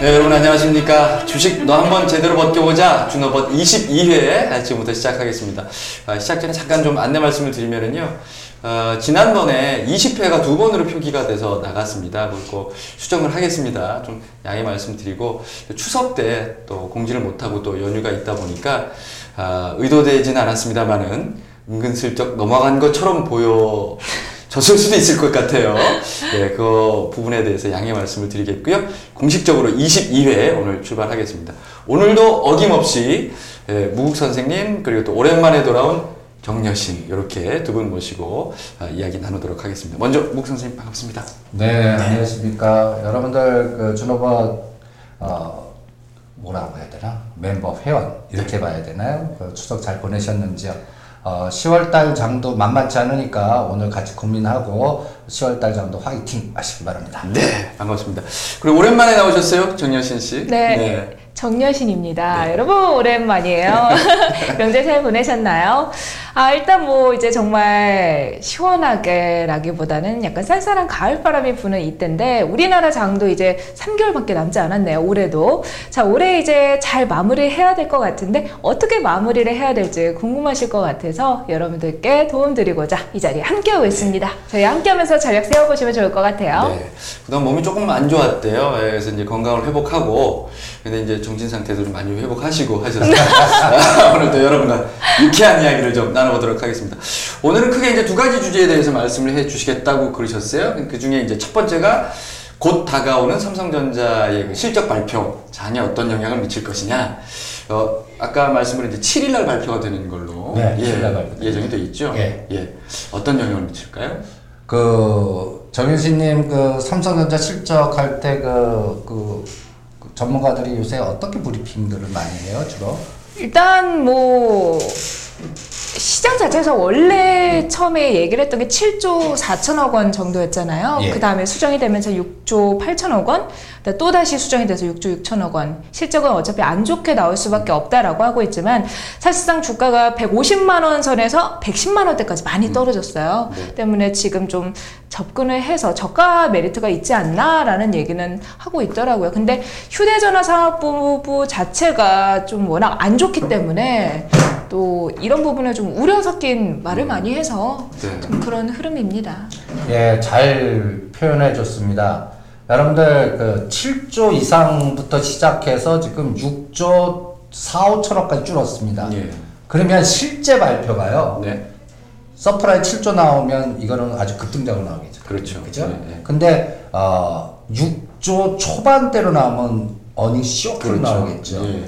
네, 여러분 안녕하십니까. 주식 너 한번 제대로 버텨보자. 준어벗 22회 지금부터 시작하겠습니다. 아, 시작 전에 잠깐 좀 안내 말씀을 드리면은요. 어, 지난번에 20회가 두 번으로 표기가 돼서 나갔습니다. 그리고 수정을 하겠습니다. 좀 양해 말씀드리고 추석 때 또 공지를 못하고 또 연휴가 있다 보니까 아, 의도되진 않았습니다만은 은근슬쩍 넘어간 것처럼 보여 졌을 수도 있을 것 같아요. 네, 그 부분에 대해서 양해 말씀을 드리겠고요. 공식적으로 22회 오늘 출발하겠습니다. 오늘도 어김없이 예, 무국 선생님 그리고 또 오랜만에 돌아온 정여신 이렇게 두 분 모시고 아, 이야기 나누도록 하겠습니다. 먼저 무국 선생님 반갑습니다. 네, 안녕하십니까. 여러분들, 그, 준호버, 어, 뭐라고 해야 되나? 멤버, 회원, 이렇게 봐야 되나요? 그 추석 잘 보내셨는지요? 어, 10월달 장도 만만치 않으니까 오늘 같이 고민하고 10월달 장도 화이팅 하시기 바랍니다. 네, 반갑습니다. 그리고 오랜만에 나오셨어요, 정여신 씨. 네. 정여신입니다. 여러분 오랜만이에요. 명절 잘 보내셨나요? 아 일단 뭐 이제 정말 시원하게라기보다는 약간 쌀쌀한 가을 바람이 부는 이때인데 우리나라 장도 이제 3개월밖에 남지 않았네요. 올해도 자 올해 이제 잘 마무리해야 될 것 같은데 어떻게 마무리를 해야 될지 궁금하실 것 같아서 여러분들께 도움드리고자 이 자리에 함께하고 있습니다. 저희 함께하면서 전략 세워보시면 좋을 것 같아요. 네. 그동안 몸이 조금 안 좋았대요. 예, 그래서 이제 건강을 회복하고, 근데 이제 정신 상태도 좀 많이 회복하시고 하셔서 오늘도 여러분과 유쾌한 이야기를 좀 나눠보도록 하겠습니다. 오늘은 크게 이제 두 가지 주제에 대해서 말씀을 해 주시겠다고 그러셨어요. 그 중에 이제 첫 번째가 곧 다가오는 삼성전자의 그 실적 발표, 장에 어떤 영향을 미칠 것이냐. 어, 아까 말씀을 이제 7일날 발표가 되는 걸로 네, 예, 7일 날 발표됩니다. 예정이 돼 있죠. 예. 예. 어떤 영향을 미칠까요? 그, 정윤씨님 그 삼성전자 실적할 때 그, 그, 그 전문가들이 요새 어떻게 브리핑들을 많이 해요, 주로? 일단 뭐 시장 자체에서 원래 처음에 얘기를 했던 게 7조 4천억 원 정도였잖아요. 예. 그 다음에 수정이 되면서 6조 8천억 원, 또 다시 수정이 돼서 6조 6천억 원. 실적은 어차피 안 좋게 나올 수밖에 없다라고 하고 있지만 사실상 주가가 150만 원 선에서 110만 원대까지 많이 떨어졌어요. 네. 때문에 지금 좀 접근을 해서 저가 메리트가 있지 않나라는 얘기는 하고 있더라고요. 근데 휴대전화 사업부 자체가 좀 워낙 안 좋기 때문에 또 이런 부분에 좀 우려 섞인 말을 많이 해서 네. 좀 그런 흐름입니다. 예, 잘 표현해 줬습니다. 여러분들 그 7조 이상부터 시작해서 지금 6조 4, 5천억까지 줄었습니다. 예. 그러면 실제 발표가요. 네. 서프라이즈 7조 나오면 이거는 아주 급등장으로 나오겠죠. 그렇죠. 그죠? 네, 네. 근데 어 6조 초반대로 나오면 어닝 쇼크로 그렇죠. 나오겠죠. 예.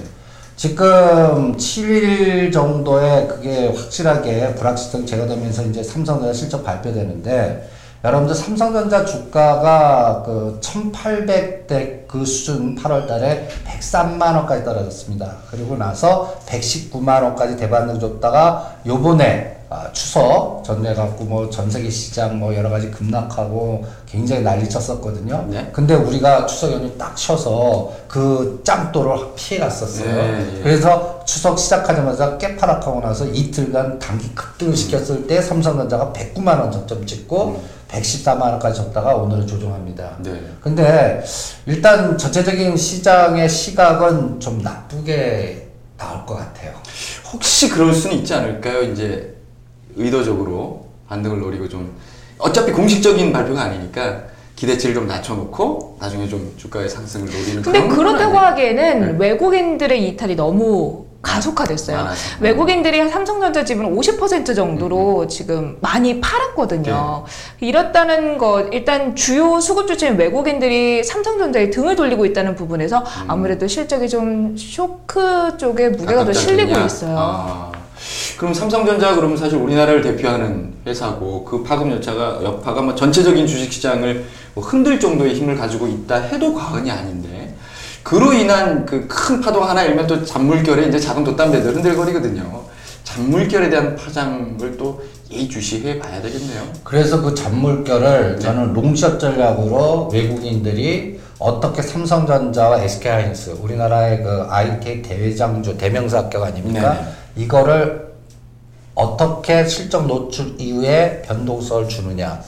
지금 7일 정도에 그게 확실하게 불확실성 제거되면서 이제 삼성전자 실적 발표되는데 여러분들 삼성전자 주가가 그 1800대 그 수준 8월 달에 103만 원까지 떨어졌습니다. 그리고 나서 119만 원까지 대반등 줬다가 요번에 아, 추석 전에 갖고 뭐 전 세계 시장 뭐 여러 가지 급락하고 굉장히 난리 쳤었거든요. 네. 근데 우리가 추석 연휴 딱 쉬어서 그 짱도를 피해 갔었어요. 네, 예. 그래서 추석 시작하자마자 깨파락하고 나서 이틀간 단기 음. 급등을 시켰을 때 삼성전자가 109만 원 저점 찍고 114만 원까지 졌다가 오늘은 조정합니다. 네. 근데 일단 전체적인 시장의 시각은 좀 나쁘게 나올 것 같아요. 혹시 그럴 수는 있지 않을까요? 이제 의도적으로 반등을 노리고 좀 어차피 공식적인 발표가 아니니까 기대치를 좀 낮춰놓고 나중에 좀 주가의 상승을 노리는 근데 그렇다고. 하기에는 외국인들의 이탈이 너무 가속화됐어요. 많아서. 외국인들이 삼성전자 지분 50% 정도로 지금 많이 팔았거든요. 이렇다는 것, 일단 주요 수급 주체인 외국인들이 삼성전자에 등을 돌리고 있다는 부분에서 아무래도 실적이 좀 쇼크 쪽에 무게가 더 실리고? 있어요. 아, 그럼 삼성전자 그러면 사실 우리나라를 대표하는 회사고 그 파급 여차가 여파가 뭐 전체적인 주식시장을 뭐 흔들 정도의 힘을 가지고 있다 해도 과언이 아닌데 그로 인한 그 큰 파동 하나 일면 또 잔물결에 이제 작은 돛담배들 흔들거리거든요. 잔물결에 대한 파장을 또 예의주시해 봐야 되겠네요. 그래서 그 잔물결을 저는 롱샷 전략으로 외국인들이 어떻게 삼성전자와 SK하이닉스 우리나라의 그 IT 대장주 대명사 합격 아닙니까? 네네. 이거를 어떻게 실적 노출 이후에 변동성을 주느냐.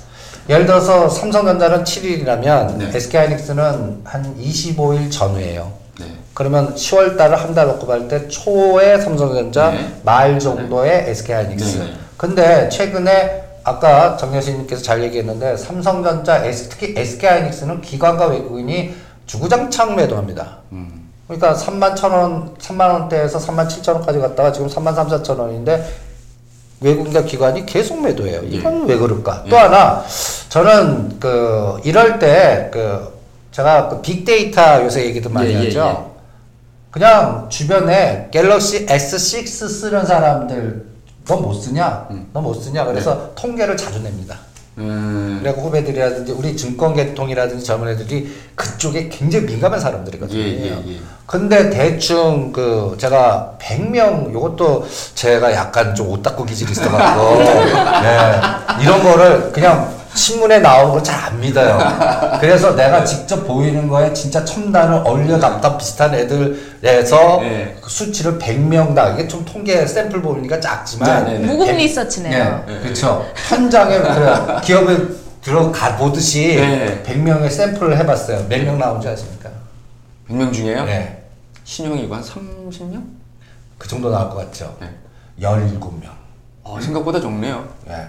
예를 들어서 삼성전자는 7일이라면 네. SK하이닉스는 한 25일 전후예요. 네. 그러면 10월 달을 한 달 놓고 볼 때 초에 삼성전자, 네. 말 정도의 SK하이닉스. 네, 네. 근데 최근에 아까 정 여신님께서 잘 얘기했는데 삼성전자, 특히 SK하이닉스는 기관과 외국인이 주구장창 매도합니다. 음. 그러니까 3만 천 원, 3만 원대에서 3만 7천 원까지 갔다가 지금 3만 3, 4천 원인데 외국인과 기관이 계속 매도해요. 이건 왜 그럴까? 또 하나 저는 그 이럴 때 그 제가 그 빅데이터 요새 얘기도 많이 예, 예, 하죠. 그냥 주변에 갤럭시 S6 쓰는 사람들 너못 쓰냐? 너못 쓰냐? 그래서 통계를 자주 냅니다. 음, 그리고 후배들이라든지 우리 증권 계통이라든지 젊은 애들이 그쪽에 굉장히 민감한 사람들이거든요. 예, 예, 예. 근데 대충 그 제가 100명 요것도 제가 약간 좀 오따쿠 기질이 있어갖고 네, 이런 거를 그냥 신문에 나오는 걸 잘 안 믿어요. 그래서 내가 직접 보이는 거에 진짜 첨단을 얼려 담다 비슷한 애들에서 네. 그 수치를 100명당 이게 좀 통계 샘플 보니까 작지만 네, 네, 네. 백- 리서치네요. 네, 그렇죠. 현장에 그래 기업에 들어가 보듯이 네. 100명의 샘플을 해봤어요. 몇 명 나온 줄 아십니까? 100명 중에요? 네, 신용이고 한 30명? 그 정도 나올 것 같죠. 네. 17명. 어, 생각보다 적네요. 네.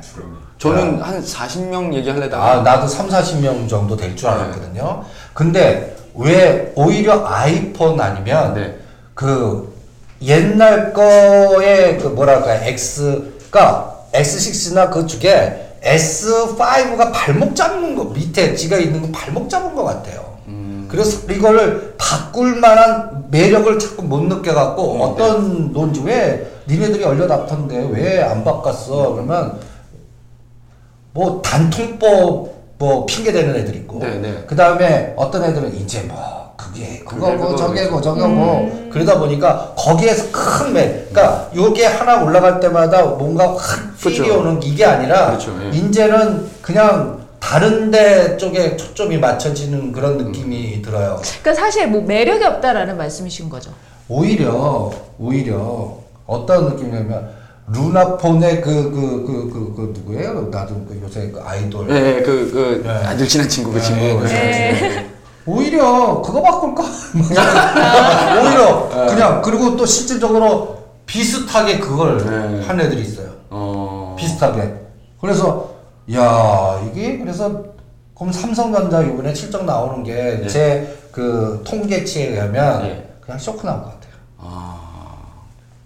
저는 한 40명 얘기하려다가 아, 나도 3, 40명 정도 될 줄 알았거든요. 근데 왜 오히려 아이폰 아니면 네. 그 옛날 거의 그 뭐랄까 X가 S6나 그 중에 S5가 발목 잡는 거 밑에 지가 있는 거 발목 잡은 것 같아요. 음. 그래서 이거를 바꿀 만한 매력을 자꾸 못 느껴갖고 음, 어떤 논지 왜 니네들이 얼려 놨던데 왜 안 바꿨어 그러면 뭐 단통법 뭐 핑계 대는 애들 있고 네, 네. 그 다음에 어떤 애들은 이제 뭐 그게 그거고 그게 저게고 저거고 그러다 보니까 거기에서 큰 매, 그러니까 요게 하나 올라갈 때마다 뭔가 확 필이 그렇죠. 오는 이게 아니라 그렇죠, 예. 이제는 그냥 다른데 쪽에 초점이 맞춰지는 그런 느낌이 들어요. 그러니까 사실 뭐 매력이 없다라는 말씀이신 거죠. 오히려 오히려 어떤 느낌이냐면 루나폰의 그 그 그 그 그 누구예요? 나도 그 요새 그 아이돌 네, 그, 그, 네. 아들 친한 친구 그 네, 친구. 네, 네. 오히려 그거 바꿀까? 오히려 그냥 그리고 또 실질적으로 비슷하게 그걸 네. 한 애들이 있어요. 어. 비슷하게. 그래서 야 이게 그래서 그럼 삼성전자 이번에 실적 나오는 게 네. 제그 통계치에 의하면 네. 그냥 쇼크 나올 것 같아요.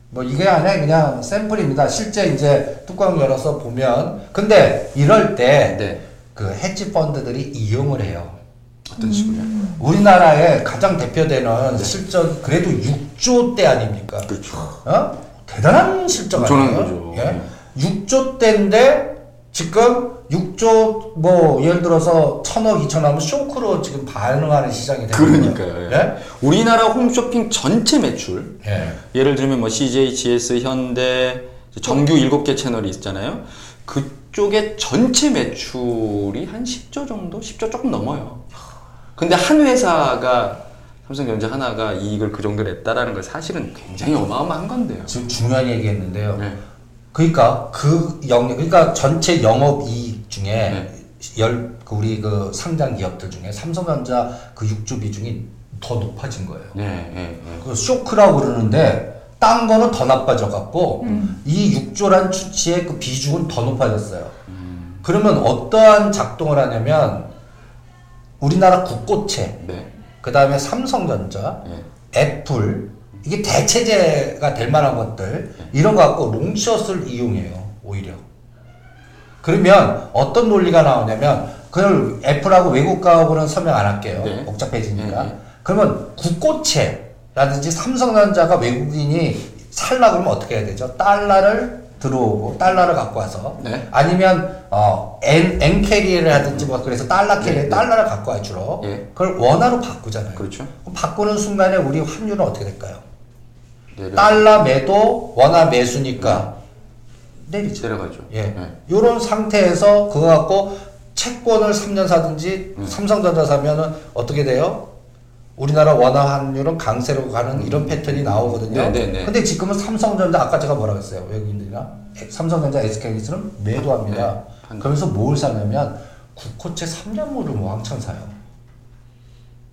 아. 뭐 이게 아니라 그냥 샘플입니다. 실제 이제 뚜껑 열어서 보면 근데 이럴 때 네. 그 헤지 펀드들이 이용을 해요. 어떤 식으로요? 우리나라의 가장 대표되는 실적 그래도 6조 대 아닙니까? 그렇죠. 어? 대단한 실적 엄청난 아니에요? 거죠. 예? 6조 대인데 지금 6조 뭐 예를 들어서 천억 2천억 하면 쇼크로 지금 반응하는 시장이 되는 그러니까요. 거예요. 예. 우리나라 홈쇼핑 전체 매출 예? 예. 예를 들면 뭐 CJ, GS, 현대 정규 7개 채널이 있잖아요. 그쪽에 전체 매출이 한 10조 정도? 10조 조금 넘어요. 근데 한 회사가 삼성전자 하나가 이익을 그 정도 냈다라는 건 사실은 굉장히 어마어마한 건데요. 지금 중요한 얘기했는데요. 네. 그러니까 그 영역, 그러니까 전체 영업 이익 중에 네. 열, 그 우리 그 상장 기업들 중에 삼성전자 그 6조 비중이 더 높아진 거예요. 네, 네, 네. 그 쇼크라고 그러는데 딴 거는 더 나빠져 갖고 이 6조란 추치의 그 비중은 더 높아졌어요. 그러면 어떠한 작동을 하냐면 우리나라 국고채, 네. 그 다음에 삼성전자, 네. 애플 이게 대체제가 될 만한 것들 이런 거 갖고 롱숏을 이용해요 오히려. 그러면 어떤 논리가 나오냐면 그걸 애플하고 외국가하고는 설명 안 할게요. 네. 복잡해지니까. 네, 네. 그러면 국고채라든지 삼성전자가 외국인이 살라 그러면 어떻게 해야 되죠? 달러를 들어오고 달러를 갖고 와서 네. 아니면 어 엔, 엔 캐리를 하든지 뭐 그래서 달러 캐리 네, 네. 달러를 갖고 와 주로 예. 그걸 원화로 바꾸잖아요. 그렇죠. 바꾸는 순간에 우리 환율은 어떻게 될까요? 내려- 달러 매도 원화 매수니까 내리죠. 내려가죠. 예. 네. 요런 상태에서 그거 갖고 채권을 3년 사든지 음. 삼성전자 사면은 어떻게 돼요? 우리나라 원화 환율은 강세로 가는 이런 패턴이 나오거든요. 네, 네, 네. 근데 지금은 삼성전자 아까 제가 뭐라고 했어요? 외국인들이나 삼성전자 SK기술은 매도합니다. 네, 한- 그러면서 뭘 사냐면 국고채 3년물을 뭐 왕창 사요.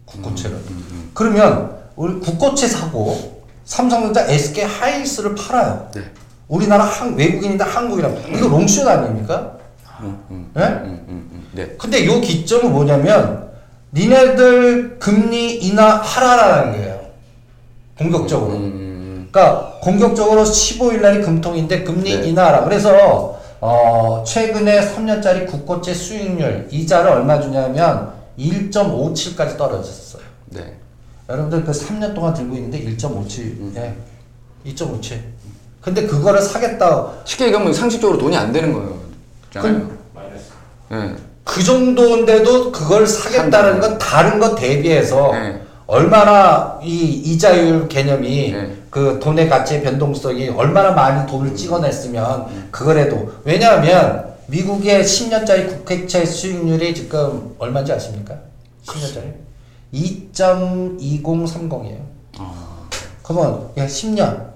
국고채를. 음, 그러면 우리 국고채 사고 삼성전자 SK 하이닉스를 팔아요. 네. 우리나라 한, 외국인인데 한국이라고. 이거 롱숏 아닙니까? 음, 음, 예? 음, 음, 음. 네. 근데 요 기점은 뭐냐면 니네들 금리 인하 하라라는 거예요. 공격적으로. 음, 그러니까 공격적으로 15일 날이 금통인데 금리 네. 인하하라. 그래서 어 최근에 3년짜리 국고채 수익률 이자를 얼마 주냐면 1.57까지 떨어졌어요. 네. 여러분들 그 3년 동안 들고 있는데 1.57. 음. 예. 2.57. 근데 그거를 사겠다. 쉽게 얘기하면 상식적으로 돈이 안 되는 거예요. 잖아요. 예. 그 정도인데도 그걸 사겠다는 건 다른 것 대비해서 네. 얼마나 이 이자율 개념이 네. 그 돈의 가치의 변동성이 얼마나 많이 돈을 찍어냈으면 그걸 해도 왜냐하면 미국의 10년짜리 국회채 수익률이 지금 얼마인지 아십니까? 10년짜리 2.2030이에요. 아, 그러면 야 10년.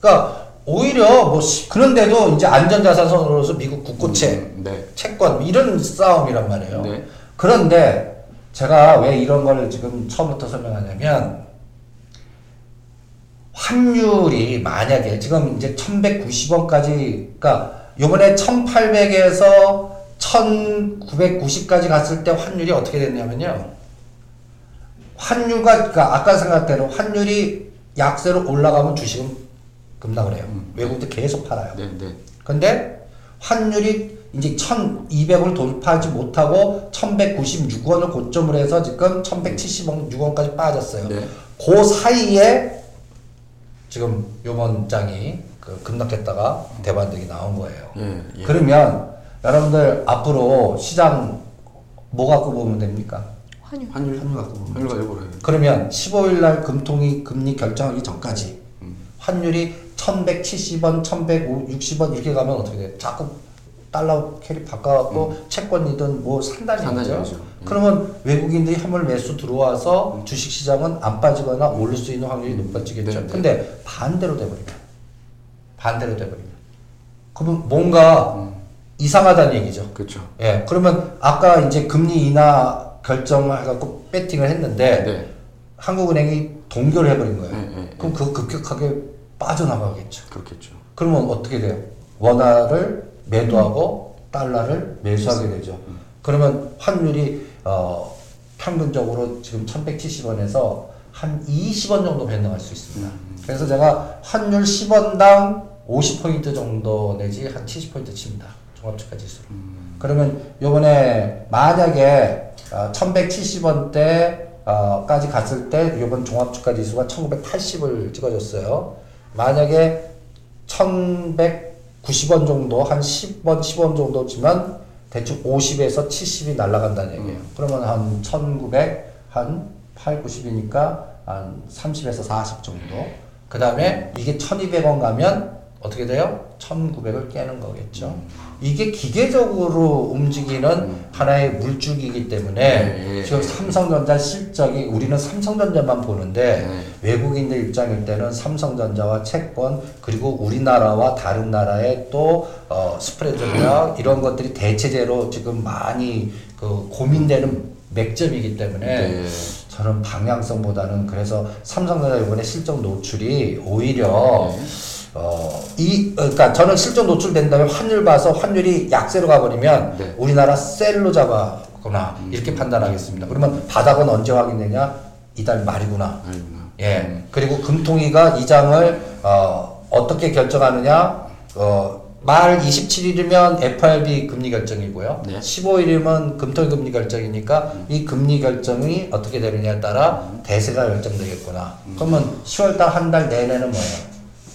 그러니까 오히려 뭐 시- 그런데도 이제 안전자산으로서 미국 국고채 음, 네. 채권 이런 싸움이란 말이에요. 네. 그런데 제가 왜 이런 걸 지금 처음부터 설명하냐면 환율이 만약에 지금 이제 1190원까지 그러니까 요번에 1800에서 1990까지 갔을 때 환율이 어떻게 됐냐면요. 환율과 그러니까 아까 생각대로 환율이 약세로 올라가면 주식은 급락을 해요. 외국도 계속 팔아요. 네, 네. 근데 환율이 이제 1200원을 돌파하지 못하고 1196원을 고점으로 해서 지금 1176원까지 빠졌어요. 네. 그 사이에 지금 요번 장이 그 급락했다가 대반등이 나온 거예요. 예, 예. 그러면 여러분들 앞으로 시장 뭐 갖고 보면 됩니까? 환율. 환율, 환율 갖고 보면 환율 가지고 그래요. 그러면 15일 날 금통이 금리 결정하기 전까지 환율이 1170원, 1160원 이렇게 가면 어떻게 돼? 자꾸 달러 캐리 바꿔갖고 채권이든 뭐 산다는. 얘기죠. 음. 그러면 외국인들이 현물 매수 들어와서 주식시장은 안 빠지거나 오를 수 있는 확률이 높아지겠죠. 네, 네. 근데 반대로 돼버리면 반대로 돼버리면 그러면 뭔가 음. 이상하다는 얘기죠. 그렇죠. 예, 그러면 아까 이제 금리 인하 결정을 해갖고 배팅을 했는데 네. 한국은행이 동결을 해버린 거예요. 네, 네, 그럼 그 급격하게 빠져나가겠죠. 그렇겠죠. 그러면 어떻게 돼요? 원화를 매도하고 달러를 매수하게 되죠. 그러면 환율이 어, 평균적으로 지금 1170원에서 한 20원 정도 변동할 수 있습니다. 그래서 제가 환율 10원당 50포인트 정도 내지 한 70포인트 칩니다. 종합주가 지수로. 그러면 요번에 만약에 어, 1170원대 어, 까지 갔을 때 요번 종합주가 지수가 1980을 찍어줬어요. 만약에 1190원 정도 한 10원 10원 정도지만 대충 50에서 70이 날아간다는 얘기예요. 그러면 한 1900, 한 8, 90이니까 한 30에서 40 정도. 그 다음에 이게 1200원 가면 어떻게 돼요? 1900을 깨는 거겠죠. 이게 기계적으로 움직이는 하나의 물줄기이기 때문에 네, 예, 지금 예. 삼성전자 실적이 우리는 삼성전자만 보는데 네. 외국인들 입장일 때는 삼성전자와 채권 그리고 우리나라와 다른 나라의 또 어, 스프레드나 이런 것들이 대체제로 지금 많이 그 고민되는 맥점이기 때문에 네. 저는 방향성보다는 그래서 삼성전자 이번에 실적 노출이 오히려 네. 어, 이, 어, 그러니까 저는 실적 노출된 다음에 환율 봐서 환율이 약세로 가버리면 네. 우리나라 셀로 잡았구나 이렇게 판단하겠습니다. 그러면 바닥은 언제 확인되냐? 이달 말이구나. 알구나. 예. 그리고 금통위가 이 장을 어, 어떻게 결정하느냐? 어, 말 27일이면 FRB 금리 결정이고요. 네. 15일이면 금통위 금리 결정이니까 이 금리 결정이 어떻게 되느냐에 따라 대세가 결정되겠구나. 그러면 10월 달 한 달 내내는 뭐예요?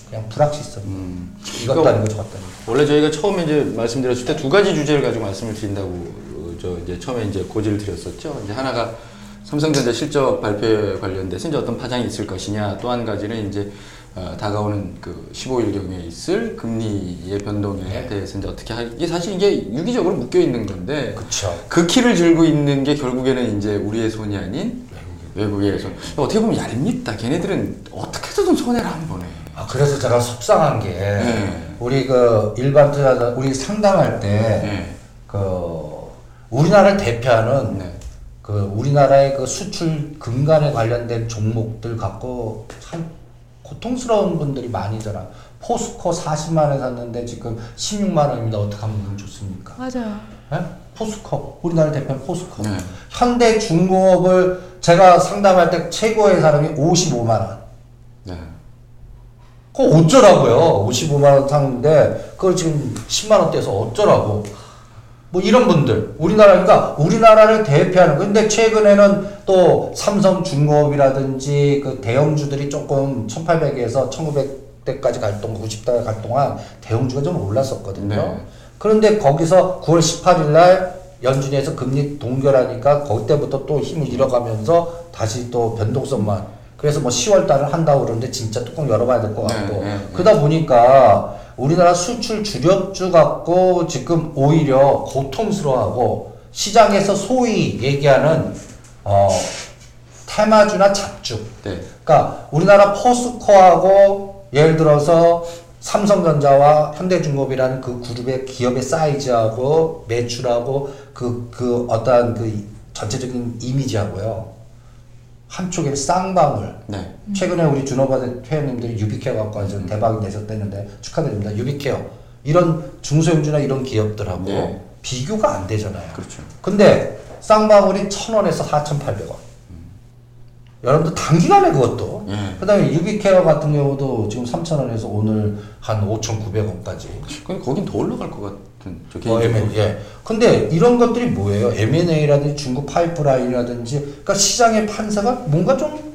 그냥 불확실성. 음. 이것도 그러니까 아니고 저것도 아니고. 원래 저희가 처음에 이제 말씀드렸을 때 두 가지 주제를 가지고 말씀을 드린다고 어, 저 이제 처음에 이제 고지를 드렸었죠. 이제 하나가 삼성전자 실적 발표에 관련돼서 이제 어떤 파장이 있을 것이냐, 또 한 가지는 이제 어, 다가오는 그 15일경에 있을 금리의 변동에 네. 대해서 이제 어떻게 하 이게 사실 이게 유기적으로 묶여 있는 건데 그쵸. 그 키를 들고 있는 게 결국에는 이제 우리의 손이 아닌 외국의 손. 어떻게 보면 얄밉다. 걔네들은 어떻게 해서든 손해를 안 보네. 아, 그래서 제가 속상한 게, 네. 우리 그 일반 투자자, 우리 상담할 때, 네. 그, 우리나라를 대표하는 네. 그 우리나라의 그 수출 근간에 관련된 종목들 갖고 참 고통스러운 분들이 많이잖아. 포스코 40만 원 샀는데 지금 16만 원입니다. 어떻게 하면 좋습니까? 맞아요. 예? 포스코 우리나라 대표는 포스코 네. 현대 중공업을 제가 상담할 때 최고의 사람이 55만 원 네. 그거 어쩌라고요 55만 원 샀는데 그걸 지금 10만 원대에서 어쩌라고 뭐 이런 분들 우리나라 그러니까 우리나라를 대표하는 근데 최근에는 또 삼성 중공업이라든지 그 대형주들이 조금 1800에서 1900대까지 갈 동안 90대까지 갈 동안 대형주가 좀 올랐었거든요. 네. 그런데 거기서 9월 18일 날 연준에서 금리 동결하니까 그때부터 또 힘을 잃어가면서 다시 또 변동성만 그래서 뭐 10월 달을 한다고 그러는데 진짜 뚜껑 열어봐야 될 것 같고 네, 네, 네. 그러다 보니까 우리나라 수출 주력주 갖고 지금 오히려 고통스러워하고 시장에서 소위 얘기하는 어 테마주나 잡주 네. 그러니까 우리나라 포스코하고 예를 들어서 삼성전자와 현대중공업이라는 그 그룹의 기업의 사이즈하고 매출하고 그, 그 어떠한 그 전체적인 이미지하고요. 한쪽에 쌍방울. 네. 최근에 우리 준호바 회원님들이 유비케어 갖고 와서 대박 내셨다는데 축하드립니다. 유비케어. 이런 중소형주나 이런 기업들하고 네. 비교가 안 되잖아요. 그렇죠. 근데 쌍방울이 1,000원에서 4,800원. 여러분들 단기간에 그것도. 예. 그 다음에 유비케어 같은 경우도 지금 3,000원에서 오늘 한 5,900원까지. 그럼 거긴 더 올라갈 것 같은 저 어, 개인적으로. M&A. 예. 근데 이런 것들이 뭐예요? M&A라든지 중국 파이프라인이라든지, 그러니까 시장의 판세가 뭔가 좀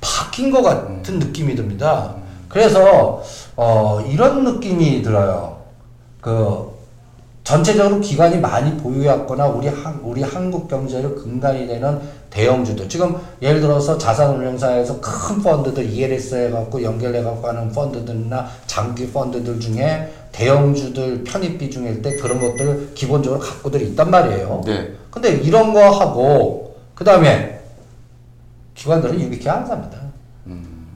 바뀐 것 같은 느낌이 듭니다. 그래서, 어, 이런 느낌이 들어요. 그, 전체적으로 기관이 많이 보유했거나 우리 한, 우리 한국 경제를 근간이 되는 대형주들. 지금 예를 들어서 자산운용사에서 큰 펀드들 ELS 해갖고 연결해갖고 하는 펀드들이나 장기 펀드들 중에 대형주들 편입 비 중일 때 그런 것들 기본적으로 갖고들 있단 말이에요. 네. 근데 이런 거 하고, 그 다음에 기관들은 유비케 안 삽니다.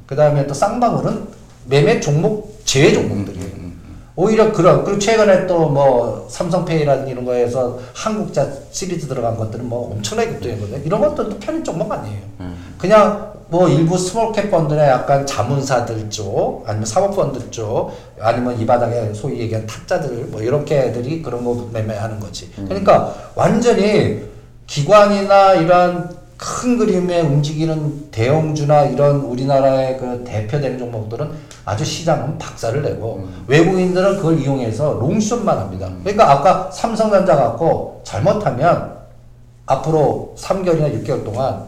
그 다음에 또 쌍방울은 매매 종목 제외 종목들이에요. 오히려 그런 그리고 최근에 또 뭐 삼성페이라든지 이런 거에서 한국자 시리즈 들어간 것들은 뭐 엄청나게 급등했거든요. 이런 것들도 편입 종목 아니에요. 그냥 뭐 일부 small cap 펀드나 약간 자문사들 쪽 아니면 사모펀드 쪽 아니면 이 바닥에 소위 얘기한 타짜들 뭐 이렇게 애들이 그런 거 매매하는 거지. 그러니까 완전히 기관이나 이런 큰 그림에 움직이는 대형주나 이런 우리나라의 그 대표되는 종목들은 아주 시장은 박살을 내고 외국인들은 그걸 이용해서 long short만 합니다. 그러니까 아까 삼성전자 갖고 잘못하면 앞으로 3개월이나 6개월 동안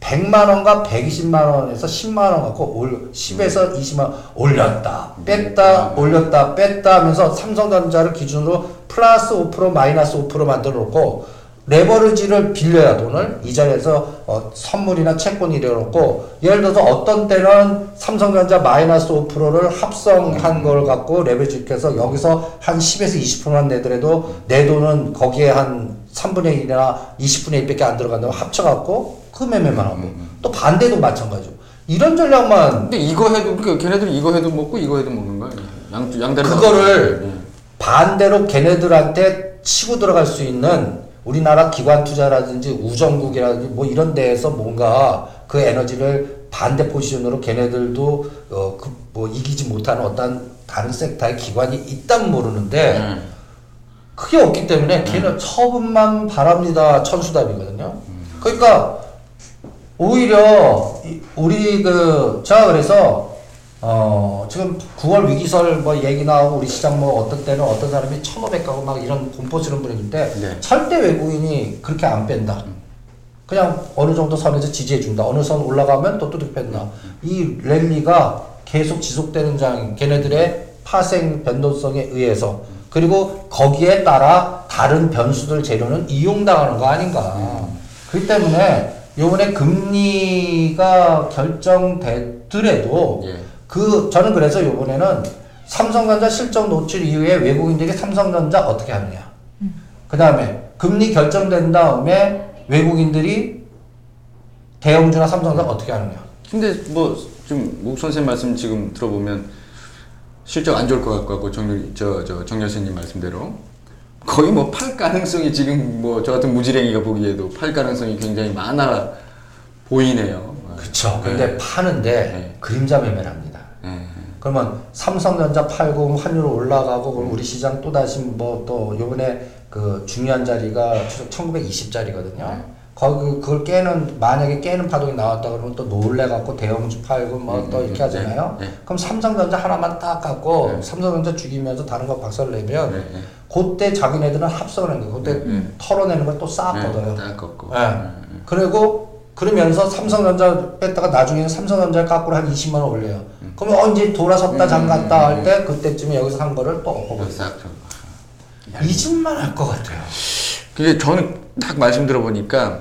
100만 원과 120만 원에서 10만 원 갖고 올 10에서 20만 원 올렸다 뺐다 올렸다 뺐다 하면서 삼성전자를 기준으로 플러스 5% 마이너스 5% 만들어 놓고 레버리지를 빌려야 돈을 이 자리에서 어, 선물이나 채권 이래놓고 예를 들어서 어떤 때는 삼성전자 마이너스 5%를 합성한 걸 갖고 레버리지 해서 여기서 한 10에서 20%만 내더라도 내 돈은 거기에 한 3분의 1이나 20분의 1밖에 안 들어간다고 합쳐갖고 그 매매만 하고 또 반대도 마찬가지고 이런 전략만 근데 이거 해도 그러니까 걔네들은 이거 해도 먹고 이거 해도 먹는 거야. 양 양다리. 그거를 반대로 걔네들한테 치고 들어갈 수 있는 우리나라 기관 투자라든지 우정국이라든지 뭐 이런 데에서 뭔가 그 에너지를 반대 포지션으로 걔네들도 어 그 뭐 이기지 못하는 어떤 다른 섹터의 기관이 있다면 모르는데 네. 크게 없기 때문에 걔는 처분만 바랍니다 천수답이거든요. 그러니까 오히려 이- 우리 그 제가 그래서 어 지금 9월 위기설 뭐 얘기 나오고 우리 시장 뭐 어떤 때는 어떤 사람이 1,500 가고 막 이런 공포 쓰는 분인데 네. 절대 외국인이 그렇게 안 뺀다. 그냥 어느 정도 선에서 지지해 준다. 어느 선 올라가면 또 뚜둑 뺀다. 이 랠리가 계속 지속되는 장 걔네들의 파생 변동성에 의해서 그리고 거기에 따라 다른 변수들 재료는 이용당하는 거 아닌가. 그렇기 때문에 요번에 금리가 결정되더라도 예. 그 저는 그래서 이번에는 삼성전자 실적 노출 이후에 외국인들이 삼성전자 어떻게 하느냐. 그 다음에 금리 결정된 다음에 외국인들이 대형주나 삼성전자 어떻게 하느냐. 근데 뭐 지금 목 선생 말씀 지금 들어보면 실적 안 좋을 것 같고 정저저정 여사님 말씀대로 거의 뭐 팔 가능성이 지금 뭐 저 같은 무지랭이가 보기에도 팔 가능성이 굉장히 많아 보이네요. 그쵸. 근데 파는데 네. 그림자 매매를 합니다. 네. 그러면 삼성전자 팔고 뭐 환율 올라가고 그럼 우리 시장 또 다시 뭐 또 요번에 그 중요한 자리가 1920짜리거든요. 네. 거기 그걸 깨는 만약에 깨는 파동이 나왔다 그러면 또 놀래 갖고 대형주 팔고 뭐또 음, 이렇게 음, 하잖아요. 네, 네. 그럼 삼성전자 하나만 딱 갖고 네. 삼성전자 죽이면서 다른 거 박살 내면 네, 네. 그때 자기네들은 합성을 하는 거예요. 그때 네, 네. 털어내는 걸 또 싹 걷어요. 딱 걷고. 예. 그리고 그러면서 삼성전자 뺐다가 나중에는 삼성전자 깎고로 한 20만 원 올려요. 그러면 언제 돌아섰다 음, 잠갔다 음, 할때 그때쯤에 여기서 산 거를 또 엎어버려. 싹 좀. 잊을만 할 것 같아요. 근데 저는 딱 말씀 들어보니까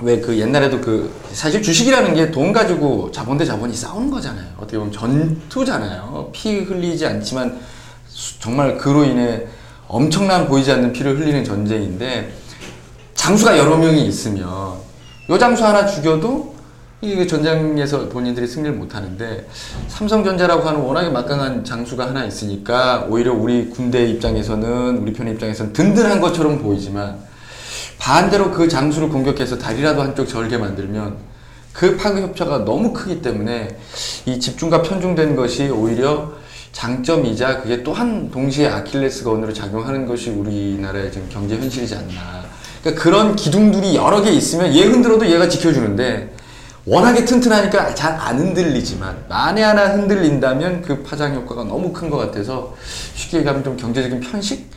왜 그 옛날에도 그 사실 주식이라는 게 돈 가지고 자본 대 자본이 싸우는 거잖아요. 어떻게 보면 전투잖아요. 피 흘리지 않지만 수- 정말 그로 인해 엄청난 보이지 않는 피를 흘리는 전쟁인데 장수가 여러 명이 있으면 요 장수 하나 죽여도 이 전쟁에서 본인들이 승리를 못 하는데 삼성전자라고 하는 워낙에 막강한 장수가 하나 있으니까 오히려 우리 군대 입장에서는 우리 편의 입장에서는 든든한 것처럼 보이지만 반대로 그 장수를 공격해서 다리라도 한쪽 절게 만들면 그 파급 협차가 너무 크기 때문에 이 집중과 편중된 것이 오히려 장점이자 그게 또한 동시에 아킬레스건으로 작용하는 것이 우리나라의 지금 경제 현실이지 않나. 그러니까 그런 기둥들이 여러 개 있으면 얘 흔들어도 얘가 지켜주는데 워낙에 튼튼하니까 잘 안 흔들리지만 만에 하나 흔들린다면 그 파장 효과가 너무 큰 것 같아서 쉽게 얘기하면 좀 경제적인 편식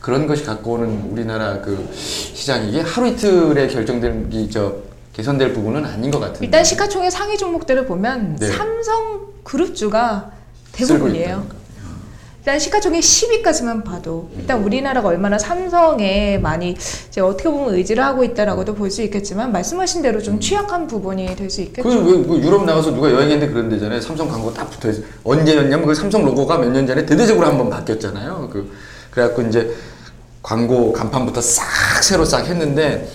그런 것이 갖고 오는 우리나라 그 시장 이게 하루 이틀에 결정된 저 개선될 부분은 아닌 것 같은데 일단 시가총액 상위 종목들을 보면 네. 삼성 그룹주가 대부분이에요. 일단 시가총액 10위까지만 봐도 일단 우리나라가 얼마나 삼성에 많이 이제 어떻게 보면 의지를 하고 있다라고도 볼 수 있겠지만 말씀하신 대로 좀 취약한 부분이 될 수 있겠죠. 그, 왜, 그 유럽 나가서 누가 여행했는데 그런 데잖아요. 삼성 광고 딱 붙어 있어. 언제였냐면 그 삼성 로고가 몇 년 전에 대대적으로 한번 바뀌었잖아요. 그, 그래갖고 이제 광고 간판부터 싹 새로 싹 했는데,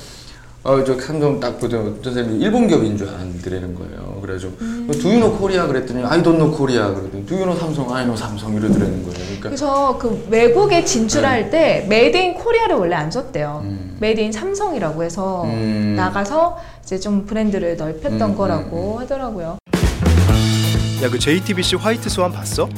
어, 저 삼성 딱 보더니 선생님이 일본 기업인 줄 알더라는 거예요. 그래가지고, do you know Korea 그랬더니, I don't know Korea 그러더니, do you know 삼성, I know 삼성 이러더라는 거예요. 그러니까, 그래서 그 외국에 진출할 때 made in Korea를 원래 안 썼대요. 네. 음. made in 삼성이라고 해서 음. 나가서 이제 좀 브랜드를 넓혔던 음, 거라고 하더라고요. 야 그 JTBC 화이트 스완 봤어?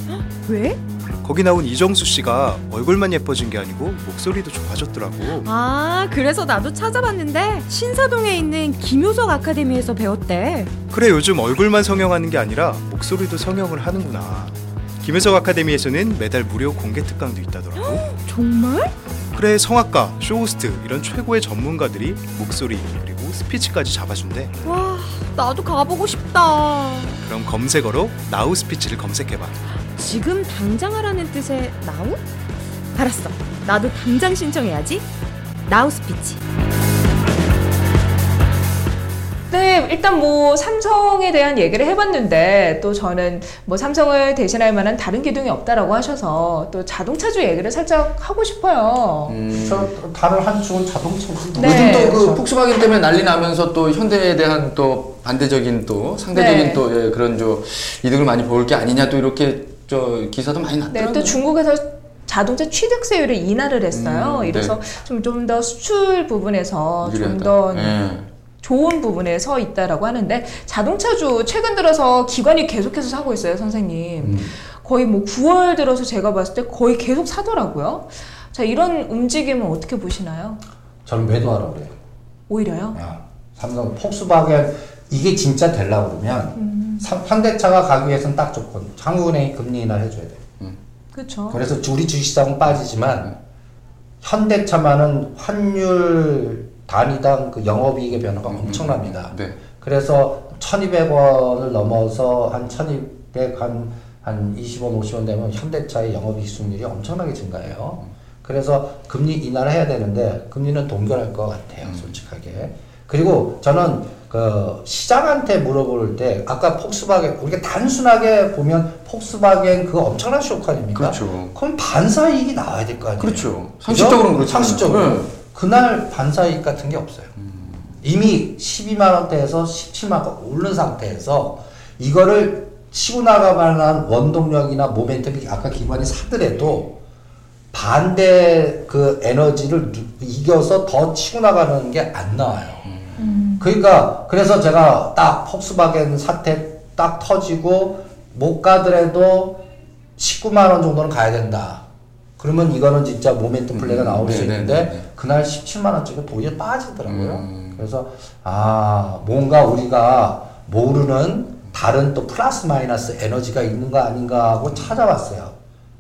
왜? 거기 나온 이정수 씨가 얼굴만 예뻐진 게 아니고 목소리도 좋아졌더라고. 아, 그래서 나도 찾아봤는데 신사동에 있는 김효석 아카데미에서 배웠대. 그래 요즘 얼굴만 성형하는 게 아니라 목소리도 성형을 하는구나. 김효석 아카데미에서는 매달 무료 공개 특강도 있다더라고. 정말? 그래 성악가, 쇼호스트 이런 최고의 전문가들이 목소리 그리고 스피치까지 잡아준대. 와, 나도 가보고 싶다. 그럼 검색어로 나우 스피치를 검색해봐. 지금 당장 하라는 뜻의 now? 알았어. 나도 당장 신청해야지. 나우 스피치. 네, 일단 뭐 삼성에 대한 얘기를 해봤는데 또 저는 뭐 삼성을 대신할 만한 다른 기둥이 없다라고 하셔서 또 자동차주 얘기를 살짝 하고 싶어요. 음. 저 다른 한 축은 자동차지. 네. 요즘 또그 폭스바겐 때문에 난리 나면서 또 현대에 대한 또 반대적인 또 상대적인 네. 또 예, 그런 저 이득을 많이 볼 게 아니냐 또 이렇게 저 기사도 많이 네, 났더라고요. 또 중국에서 자동차 취득세율을 인하를 했어요. 음, 이래서 좀 좀 더 수출 부분에서 좀 유리하다. 더 예. 좋은 부분에 서 있다라고 하는데 자동차주 최근 들어서 기관이 계속해서 사고 있어요, 선생님. 음. 거의 뭐 9월 들어서 제가 봤을 때 거의 계속 사더라고요. 자, 이런 움직임은 어떻게 보시나요? 저는 매도하라 그래요. 오히려요? 야, 삼성 폭스바겐 이게 진짜 되려고 그러면 삼- 현대차가 가기 위해서는 딱 조건 한국은행이 금리 인하를 해줘야 돼. 그렇죠. 그래서 우리 주식시장은 빠지지만 현대차만은 환율 단위당 그 영업이익의 변화가 엄청납니다. 네. 그래서 1,200원을 넘어서 한 1,200, 한, 한 20원, 50원 되면 현대차의 영업이익 수익률이 엄청나게 증가해요. 그래서 금리 인하를 해야 되는데 금리는 동결할 것 같아요, 솔직하게. 그리고 저는 그그 시장한테 물어볼 때 아까 폭스바겐 우리가 단순하게 보면 폭스바겐 그 엄청난 쇼크 아닙니까? 그렇죠. 그럼 반사이익이 나와야 될 거 아니에요? 그렇죠. 상식적으로는 그렇죠. 상식적으로. 네. 그날 반사이익 같은 게 없어요. 이미 12만 원대에서 17만 원 오른 상태에서 이거를 치고 나가만 한 원동력이나 모멘텀이 아까 기관이 사더라도 반대 그 에너지를 누- 이겨서 더 치고 나가는 게 안 나와요. 그러니까 그래서 제가 딱 폭스바겐 사태 딱 터지고 못 가더라도 19만 원 정도는 가야 된다. 그러면 이거는 진짜 모멘텀 플레이가 음, 나올 수 네, 네, 있는데 네, 네. 그날 17만 원짜리 도저히 빠지더라고요. 음. 그래서 아 뭔가 우리가 모르는 다른 또 플러스 마이너스 에너지가 있는 거 아닌가 하고 찾아봤어요.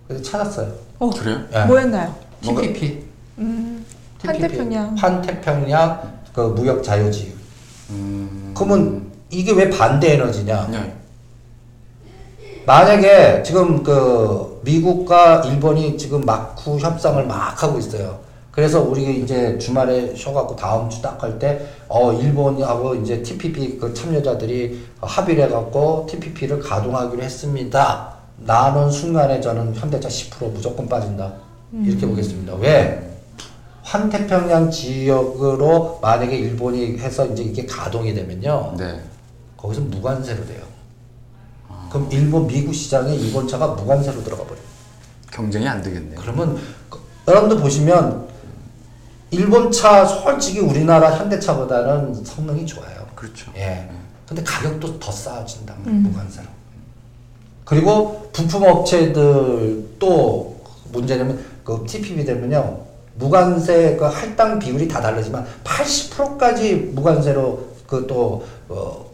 그래서 찾았어요. 어, 그래요? 예. 뭐였나요? TPP. 음, TPP. 환태평양. 환태평양 그 무역 자유지유. 음. 그러면 이게 왜 반대 에너지냐? 네. 만약에 지금 그 미국과 일본이 지금 마쿠 협상을 막 하고 있어요. 그래서 우리 이제 주말에 쉬어갖고 다음 주 딱 할 때, 어, 일본하고 이제 TPP 그 참여자들이 합의를 해갖고 TPP를 가동하기로 했습니다. 나는 순간에 저는 현대차 10% 무조건 빠진다. 이렇게 보겠습니다. 왜? 환태평양 지역으로 만약에 일본이 해서 이제 이게 가동이 되면요. 네. 거기서 무관세로 돼요. 그럼 일본 미국 시장에 일본 차가 무관세로 들어가 버려요. 경쟁이 안 되겠네요. 그러면 그- 여러분들 보시면 일본 차 솔직히 우리나라 현대차보다는 성능이 좋아요. 그렇죠. 예. 근데 가격도 더 싸진단 말이에요. 무관세로. 그리고 부품 업체들 또 문제냐면 그 TPP 되면요. 무관세 그 할당 비율이 다 다르지만 80%까지 무관세로 그또 어,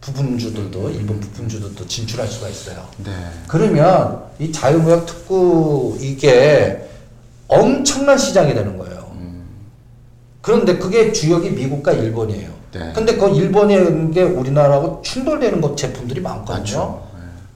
부품주들도 일본 부품주들도 진출할 수가 있어요. 네. 그러면 이 자유무역 특구 이게 엄청난 시장이 되는 거예요. 그런데 그게 주역이 미국과 일본이에요. 네. 근데 그 있는 게 우리나라하고 충돌되는 것 제품들이 많거든요. 맞죠.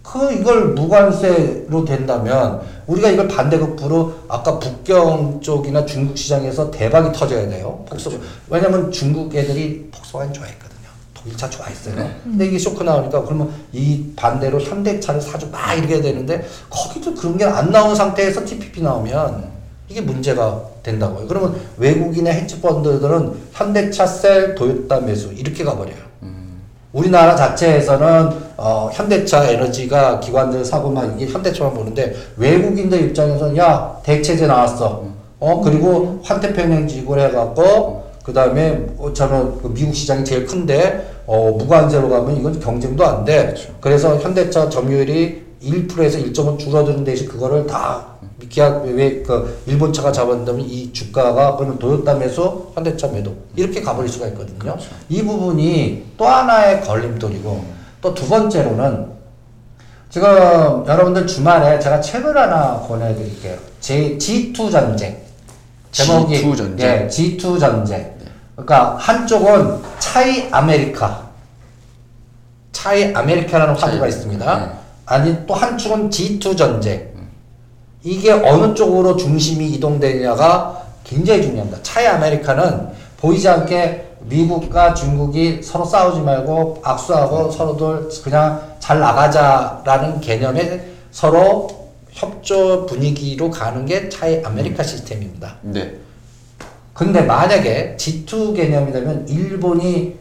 그 이걸 무관세로 된다면 우리가 이걸 반대급부로 아까 북경 쪽이나 중국 시장에서 대박이 터져야 돼요. 폭소. 왜냐면 중국 애들이 폭소가 좋아했거든요. 독일차 좋아했어요. 근데 이게 쇼크 나오니까 그러면 이 반대로 현대차를 사주 막 이렇게 되는데 거기도 그런 게 안 나온 상태에서 TPP 나오면 이게 문제가 된다고요. 그러면 외국인의 헤지펀드들은 현대차 셀, 도요타 매수 이렇게 가버려요. 우리나라 자체에서는 어, 현대차 에너지가 기관들 사고 막 이게 현대차만 보는데 외국인들 입장에서는 야 대체제 나왔어. 어 그리고 환태평양 지구를 해갖고 그 다음에 저는 그 미국 시장이 제일 큰데 어 무관세로 가면 이건 경쟁도 안 돼. 그래서 현대차 점유율이 1%에서 1.5 줄어드는 대신 그거를 다 기아 왜그 일본 차가 잡아낸다면 이 주가가 그러면 도요타 매수, 현대차 매도 이렇게 가버릴 수가 있거든요. 이 부분이 또 하나의 걸림돌이고 또 두 번째로는 지금 여러분들 주말에 제가 책을 하나 권해드릴게요. 제 G2 전쟁 제목이 G2 전쟁? 예, G2 전쟁. 그러니까 한쪽은 Chimerica, Chimerica라는 화두가 있습니다. 네. 아니 또 한쪽은 G2 전쟁. 이게 어느 쪽으로 중심이 이동되냐가 굉장히 중요합니다. Chimerica는 보이지 않게 미국과 중국이 서로 싸우지 말고 악수하고 서로들 그냥 잘 나가자라는 개념에 서로 협조 분위기로 가는 게 Chimerica 시스템입니다. 네. 근데 만약에 G2 개념이 되면 일본이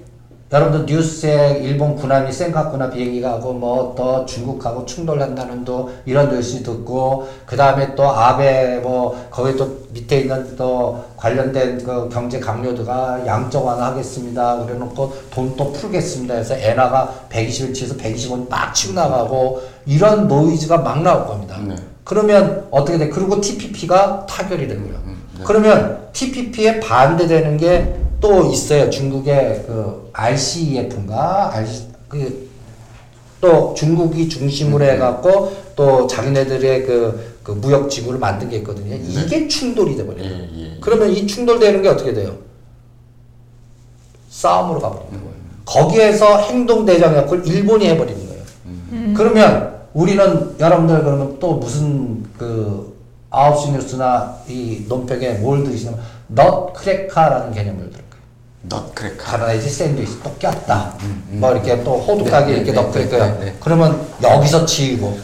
여러분들 뉴스에 일본 군함이 센카쿠나 비행기가 하고 뭐 또 중국하고 충돌한다는 또 이런 뉴스 듣고 그 다음에 또 아베 뭐 거기 또 밑에 있는 또 관련된 그 경제 강요도가 양적 완화하겠습니다. 그래놓고 돈 또 풀겠습니다. 해서 엔화가 120을 치서 120원 막 치고 나가고 이런 노이즈가 막 나올 겁니다. 네. 그러면 어떻게 돼? 그리고 TPP가 타결이 되고요. 음, 네. 그러면 TPP에 반대되는 게 또 있어요. 중국의 그 RCEF인가? RC, 그, 또 중국이 중심으로 해갖고 또 자기네들의 그, 그 무역 지구를 만든 게 있거든요. 이게 충돌이 돼버려요. 예, 예. 그러면 이 충돌되는 게 어떻게 돼요? 싸움으로 가버리는 거예요. 거기에서 행동 대장 역을 일본이 해버리는 거예요. 그러면 우리는 여러분들 그러면 또 무슨 그 9시 뉴스나 이 논평에 뭘 들으시냐면 nutcracker라는 개념을 들을 거예요. nutcracker. 가라지 샌드위치 또 꼈다. 뭐 이렇게 또 호두까기 네, 이렇게 네, 넣고 네, 네, 네. 그러면 여기서 치우고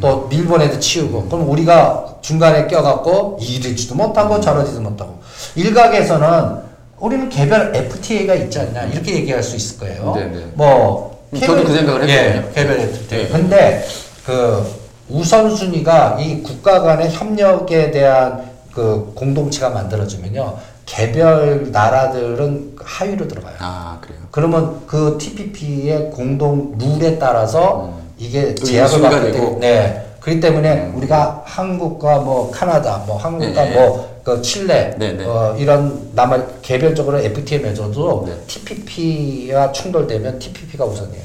또 일본에도 치우고 그럼 우리가 중간에 껴갖고 이리지도 못하고 저러지도 못하고 일각에서는 우리는 개별 FTA가 있지 않냐 이렇게 얘기할 수 있을 거예요. 네, 네. 뭐 음, 저도 그 생각을 했거든요. 예, 개별 FTA. 네. 근데 그 우선순위가 이 국가 간의 협력에 대한 그 공동체가 만들어지면요. 개별 나라들은 하위로 들어가요. 아 그래요. 그러면 그 TPP의 공동 룰에 따라서 이게 또 제약을 되고. 되고, 네. 그렇기 때문에 우리가 한국과 뭐 카나다, 뭐 한국과 네. 뭐그 칠레, 네, 네. 어, 이런 남아 개별적으로 FTA 맺어도 네. TPP와 충돌되면 TPP가 우선이에요.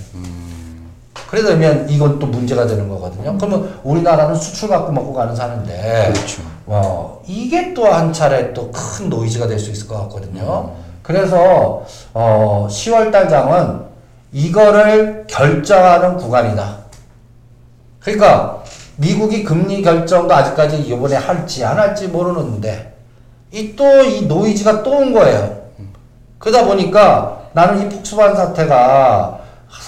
그러면 이건 또 문제가 되는 거거든요. 그러면 우리나라는 수출 갖고 먹고 가는 사는데, 그렇죠. 어, 이게 또 한 차례 또 큰 노이즈가 될 수 있을 것 같거든요. 그래서 어, 10월 달장은 이거를 결정하는 구간이다. 그러니까 미국이 금리 결정도 아직까지 이번에 할지 안 할지 모르는데 이 또 이 노이즈가 또 온 거예요. 그러다 보니까 나는 이 폭스바겐 사태가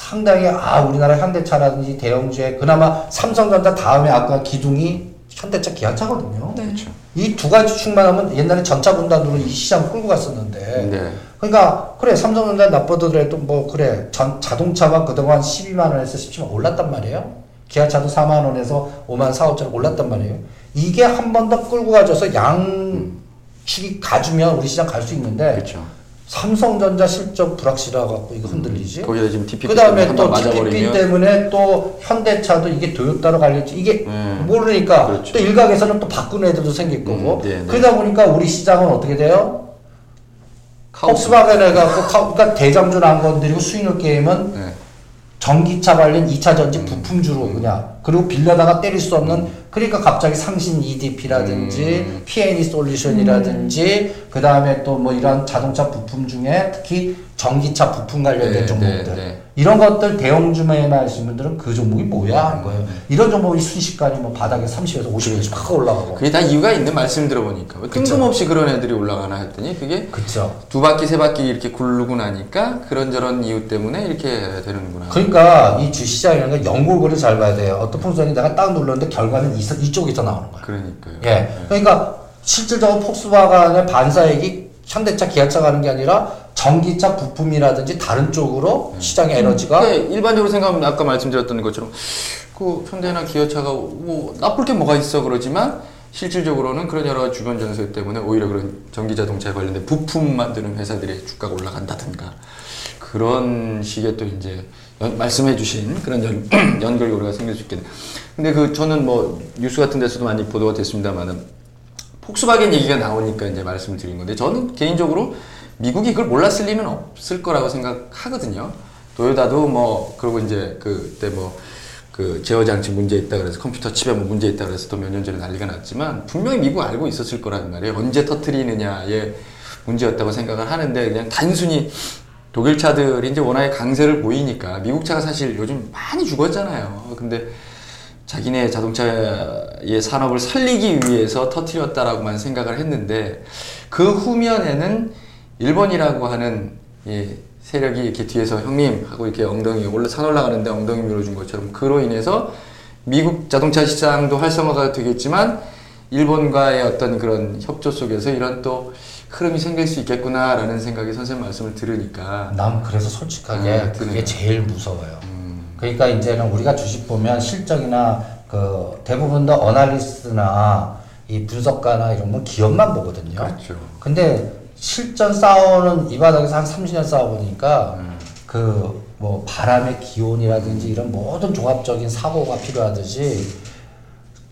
상당히 아 우리나라 현대차라든지 대형주에 그나마 삼성전자 다음에 아까 기둥이 현대차 기아차거든요. 네. 이두 가지 축만 하면 옛날에 전차 분단으로 이 시장 끌고 갔었는데 네. 그러니까 그래 삼성전자 나쁘더라도 뭐 그래 전 자동차만 그동안 12만 원에서 17만 올랐단 말이에요. 기아차도 4만 원에서 5만 4, 5천 올랐단 말이에요. 이게 한 번 더 끌고 가져서 양 축이 가주면 우리 시장 갈 수 있는데 그렇죠. 삼성전자 실적 불확실해 갖고 이거 흔들리지. 거기다 지금 TPP 그 다음에 때문에 또 맞아버리면 때문에 또 현대차도 이게 도요타로 갈릴지 이게 음. 모르니까 그렇죠. 또 일각에서는 또 바꾸는 애들도 생길 거고 음, 네, 네. 그러다 보니까 우리 시장은 어떻게 돼요? 카오스. 폭스바겐 해갖고 카- 그러니까 대장주 안 건드리고 수익률 게임은 네. 전기차 관련 2차 전지 부품주로 그냥 그리고 빌려다가 때릴 수 없는 그러니까 갑자기 상신 EDP라든지 음. P&E 솔루션이라든지 그 다음에 또 뭐 이런 자동차 부품 중에 특히 전기차 부품 관련된 네, 종목들 네, 네. 이런 것들 대형 주매에 하시는 분들은 그 종목이 뭐야 할 거예요. 이런 종목이 순식간에 뭐 바닥에 30에서 50에서 확 올라가고. 그게 다 이유가 있는 말씀 들어보니까 왜 뜬금없이 그런 애들이 올라가나 했더니 그게 그쵸. 두 바퀴 세 바퀴 이렇게 굴르고 나니까 그런저런 이유 때문에 이렇게 되는구나. 그러니까 이 주시장이라는 건 연골고를 잘 봐야 돼요. 어떤 풍선이 내가 딱 눌렀는데 결과는 이, 이쪽에서 나오는 거야. 그러니까요. 예. 그러니까 실질적으로 폭스바겐의 반사액이 현대차, 기아차 가는 게 아니라 전기차 부품이라든지 다른 쪽으로 시장의 에너지가 네, 일반적으로 생각하면 아까 말씀드렸던 것처럼 그 현대나 기아차가 뭐 나쁠 게 뭐가 있어 그러지만 실질적으로는 그런 여러 주변 전세 때문에 오히려 그런 전기 자동차에 관련된 부품 만드는 회사들의 주가가 올라간다든가 그런 식의 또 이제 연- 말씀해 주신 그런 연, 연결 고리가 생길 수 있겠네. 근데 그 저는 뭐 뉴스 같은 데서도 많이 보도가 됐습니다만은 폭스바겐 얘기가 나오니까 이제 말씀을 드린 건데 저는 개인적으로 미국이 그걸 몰랐을 리는 없을 거라고 생각하거든요. 도요다도 뭐 그리고 이제 그때 뭐 그 제어 장치 문제 있다 그래서 컴퓨터 칩에 뭐 문제 있다 그래서 또 몇 년 전에 난리가 났지만 분명히 미국 알고 있었을 거란 말이에요. 언제 터트리느냐의 문제였다고 생각을 하는데 그냥 단순히 독일 차들이 이제 워낙에 강세를 보이니까 미국 차가 사실 요즘 많이 죽었잖아요. 근데 자기네 자동차의 산업을 살리기 위해서 터트렸다라고만 생각을 했는데 그 후면에는 일본이라고 하는 이 세력이 이렇게 뒤에서 형님 하고 이렇게 엉덩이 올라 산 올라가는데 엉덩이 밀어준 것처럼 그로 인해서 미국 자동차 시장도 활성화가 되겠지만 일본과의 어떤 그런 협조 속에서 이런 또 흐름이 생길 수 있겠구나라는 생각이 선생님 말씀을 들으니까 난 그래서 솔직하게 음, 그게. 제일 무서워요. 그러니까 이제는 우리가 주식 보면 실적이나 그 대부분 더 어널리스트나 이 분석가나 이런 건 기업만 보거든요. 그렇죠. 근데 실전 싸우는 이 바닥에서 한 30년 싸워보니까 음. 그뭐 바람의 기온이라든지 이런 모든 종합적인 사고가 필요하듯이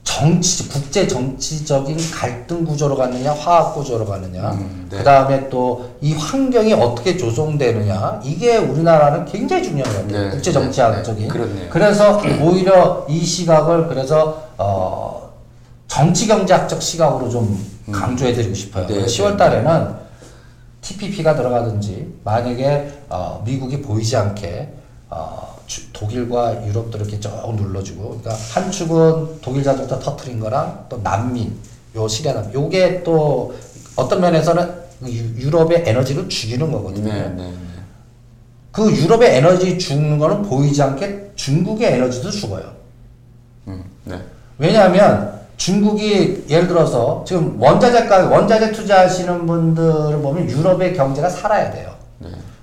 정치 국제 정치적인 갈등 구조로 가느냐 화학 구조로 가느냐 음, 네. 그 다음에 또 이 환경이 어떻게 조성되느냐 이게 우리나라는 굉장히 중요한 것 같아요 네, 국제 네, 정치학적인 네. 그래서 오히려 이 시각을 그래서 어 정치 경제학적 시각으로 좀 강조해 드리고 싶어요. 네, 10월 네. 달에는 TPP가 들어가든지 만약에 어, 미국이 보이지 않게 어, 주- 독일과 유럽도 이렇게 쭉 눌러주고 그러니까 한 축은 독일 자동차 터트린 거랑 또 난민 요 난민 요게 또 어떤 면에서는 유- 유럽의 에너지를 죽이는 거거든요. 네, 네, 네. 그 유럽의 에너지 죽는 거는 보이지 않게 중국의 에너지도 죽어요. 음, 네. 왜냐하면 중국이 예를 들어서 지금 원자재가 원자재 투자하시는 분들을 보면 유럽의 경제가 살아야 돼요.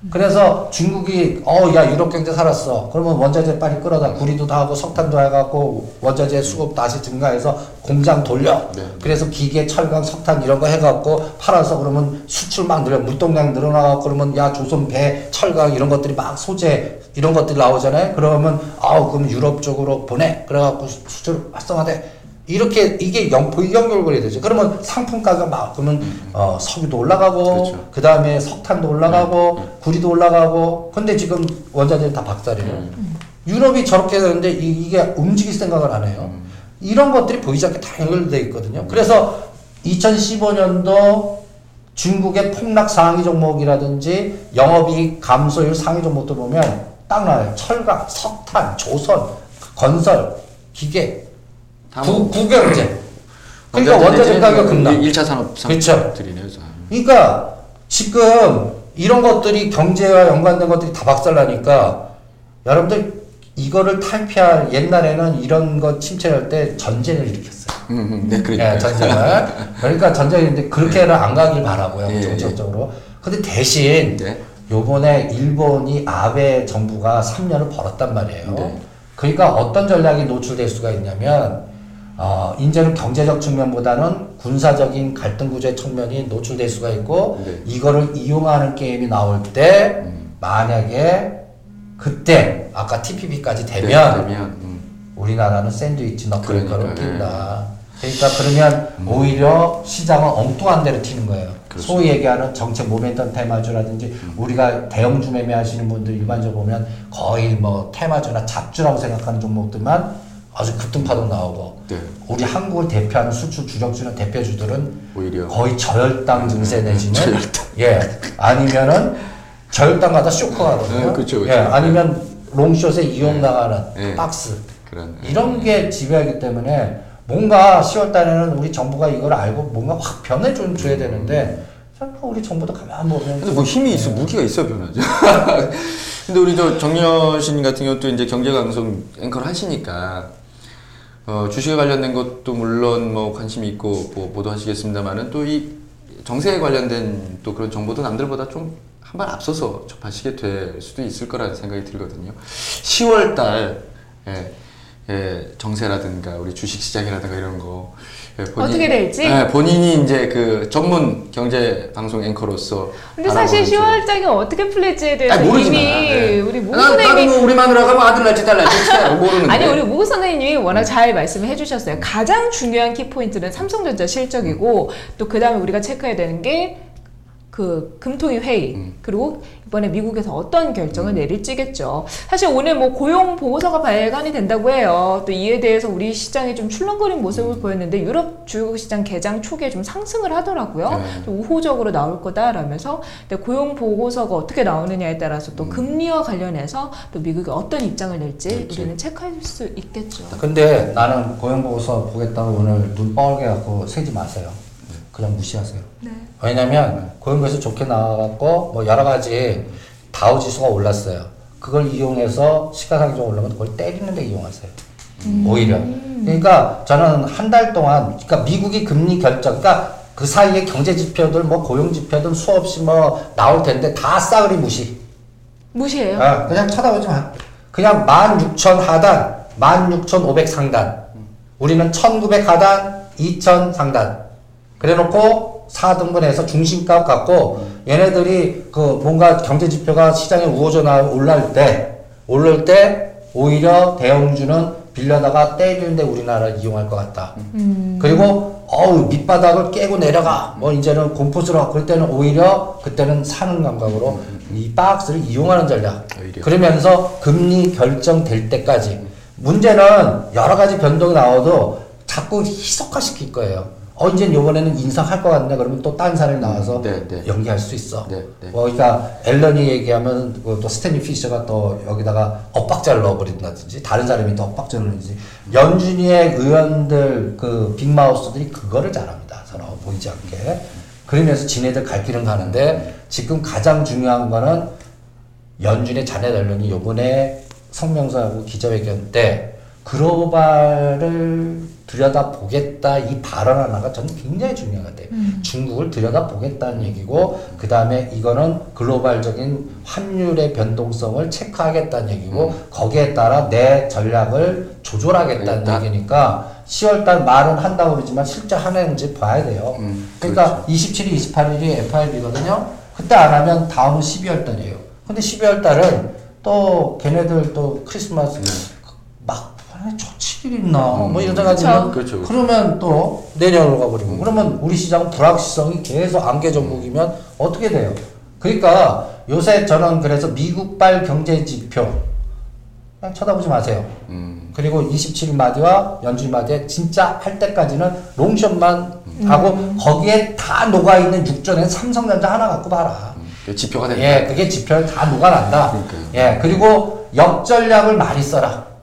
네. 그래서 중국이 어 야 유럽 경제 살았어. 그러면 원자재 빨리 끌어다 구리도 다 하고 석탄도 해갖고 원자재 수급 다시 증가해서 공장 돌려. 네. 그래서 기계, 철강, 석탄 이런 거 해갖고 팔아서 그러면 수출 막 늘려 물동량 늘어나고 그러면 야 조선 배, 철강 이런 것들이 막 소재 이런 것들이 나오잖아요. 그러면 아우 그럼 유럽 쪽으로 보내. 그래갖고 수- 수출 활성화돼. 이렇게 이게 연, 연결고리 되죠. 그러면 상품가가 막 그러면 어, 석유도 올라가고 그렇죠. 그 다음에 석탄도 올라가고 구리도 올라가고 근데 지금 원자재 다 박살이에요. 유럽이 저렇게 되는데 이, 게 움직일 생각을 안 해요. 이런 것들이 보이지 않게 다 연결돼 있거든요. 그래서 2015년도 중국의 폭락 상위 종목이라든지 영업이익 감소율 상위 종목도 보면 딱 나와요. 철강, 석탄, 조선, 건설, 기계, 다 구, 뭐- 구경제. 그러니까 원자재 가격 급락. 1차 산업 그렇죠. 산업들이네요. 다. 그러니까 지금 이런 것들이 경제와 연관된 것들이 다 박살나니까 여러분들 이거를 탈피할 옛날에는 이런 거 침체할 때 전쟁을 일으켰어요. 음, 음, 네, 그러니까. 예, 전쟁을. 그러니까 전쟁인데 그렇게는 안 가길 바라고요. 예, 정책적으로. 근데 대신 네. 요번에 일본이 아베 정부가 3년을 벌었단 말이에요. 네. 그러니까 어떤 전략이 노출될 수가 있냐면, 어, 이제는 경제적 측면보다는 군사적인 갈등 구조의 측면이 노출될 수가 있고, 네. 이거를 이용하는 게임이 나올 때, 음. 만약에 그때, 아까 TPP까지 네, 되면, 되면 음. 우리나라는 샌드위치 그러니까요, 낀다. 그러니까 그러면 오히려 시장은 엉뚱한 데로 튀는 거예요. 음. 그렇죠. 소위 얘기하는 정책 모멘텀 테마주라든지 음. 우리가 대형주 매매하시는 분들 일반적으로 보면 거의 뭐 테마주나 잡주라고 생각하는 종목들만 아주 급등파동 나오고 네. 우리 한국을 대표하는 수출 주력주는 대표주들은 오히려 거의 저혈당 증세 내지는 저혈당. 예 아니면은 저혈당 가다 쇼크하거든요. 네, 그렇죠, 그렇죠. 예 아니면 롱숏에 이용당하는 네. 박스 그런 이런 게 지배하기 때문에 뭔가 10월 달에는 우리 정부가 이걸 알고 뭔가 확 변해 좀 줘야 되는데 설마 우리 정부도 가만 보면 근데 뭐 힘이 있어 무기가 있어 변하죠. 근데 우리 저 정여신 같은 경우 또 이제 경제 방송 앵커를 하시니까 어, 주식에 관련된 것도 물론 뭐 관심이 있고 뭐 보도하시겠습니다만은 또 이 정세에 관련된 또 그런 정보도 남들보다 좀 한 발 앞서서 접하시게 될 수도 있을 거라는 생각이 들거든요. 10월 달 예, 예, 정세라든가 우리 주식 시장이라든가 이런 거 예, 어떻게 될지? 예, 본인이 이제 그 전문 경제 방송 앵커로서 근데 사실 알아보는 쪽. 10월 장이 어떻게 풀릴지에 대해서 아니, 모르지만, 이미 예. 우리 무 나- 나는 선생님이 뭐 우리 마누라가 뭐 아들 날지 딸 날지 잘 모르는데. 아니 우리 무 선생님이 워낙 잘 말씀을 해주셨어요. 가장 중요한 키 포인트는 삼성전자 실적이고 또 그 다음에 우리가 체크해야 되는 게 그 금통위 회의 음. 그리고 이번에 미국에서 어떤 결정을 내릴지겠죠. 사실 오늘 뭐 고용 보고서가 발간이 된다고 해요. 또 이에 대해서 우리 시장이 좀 출렁거린 음. 모습을 보였는데 유럽 주요 시장 개장 초기에 좀 상승을 하더라고요. 네. 좀 우호적으로 나올 거다라면서 근데 고용 보고서가 어떻게 나오느냐에 따라서 음. 또 금리와 관련해서 또 미국이 어떤 입장을 낼지 그렇지. 우리는 체크할 수 있겠죠. 근데 나는 고용 보고서 보겠다고 오늘 눈 뻘게 갖고 세지 마세요. 그냥 무시하세요. 네. 왜냐면 고용보고서 좋게 나와갖고 뭐 여러 가지 다우 지수가 올랐어요. 그걸 이용해서 시가상정 올라면 그걸 때리는데 이용하세요. 오히려. 그러니까 저는 한 달 동안, 그러니까 미국이 금리 결정, 그러니까 그 사이에 경제 지표들, 뭐 고용 지표들 수없이 뭐 나올 텐데 다 싸그리 무시. 무시해요. 아, 그냥 쳐다보지 마. 그냥 16,000 하단, 16,500 상단. 우리는 1,900 하단, 2,000 상단. 그래 놓고 4등분해서 중심값 갖고 얘네들이 그 뭔가 경제 지표가 시장에 우호전화 올랄 때, 오를 때 오히려 대형주는 빌려다가 때리는데 우리나라 이용할 것 같다. 그리고 어우 밑바닥을 깨고 내려가. 뭐 이제는 공포스러워 그럴 때는 오히려 그때는 사는 감각으로 이 박스를 이용하는 전략. 오히려. 그러면서 금리 결정될 때까지. 문제는 여러 가지 변동이 나와도 자꾸 희석화시킬 거예요 어 이제 요번에는 인상할 것 같네 그러면 또 딴 사람이 나와서 네, 네. 연기할 수 있어. 네, 네. 뭐 그러니까 앨런이 얘기하면 그또 스탠리 피셔가 또 여기다가 엇박자를 넣어버린다든지 다른 사람이 또 엇박자를 넣든지. 연준이의 의원들 그 빅마우스들이 그거를 잘합니다. 서로 보이지 않게. 그러면서 지네들 갈 길은 가는데 지금 가장 중요한 거는 연준의 자네 연령이 요번에 성명서하고 기자회견 때 글로벌을 들여다보겠다 이 발언 하나가 저는 굉장히 것 같아요. 중국을 들여다보겠다는 얘기고 그 다음에 이거는 글로벌적인 환율의 변동성을 체크하겠다는 얘기고 거기에 따라 내 전략을 조절하겠다는 알겠다. 얘기니까 10월달 말은 한다고 그러지만 실제 하는지 봐야 돼요. 음, 그러니까 27일, 28일이 FRB거든요. 그때 안 하면 다음은 12월 달이에요. 근데 12월 달은 또 걔네들 또 크리스마스 막 아니, 저 7일 있나 뭐 이런 생각하면 그렇죠, 그렇죠. 그러면 또 내년으로 가버리고 그러면 우리 시장 불확실성이 계속 안개 전국이면 어떻게 돼요? 그러니까 요새 저는 그래서 미국발 경제 지표 그냥 쳐다보지 마세요. 음. 그리고 27일 마디와 연준 마디에 진짜 할 때까지는 롱숏만 하고 거기에 다 녹아 있는 육전에 삼성전자 하나 갖고 봐라. 그 지표가 된다. 예, 그게 지표에 다 녹아난다. 그러니까요. 예, 그리고 역전략을 많이 써라.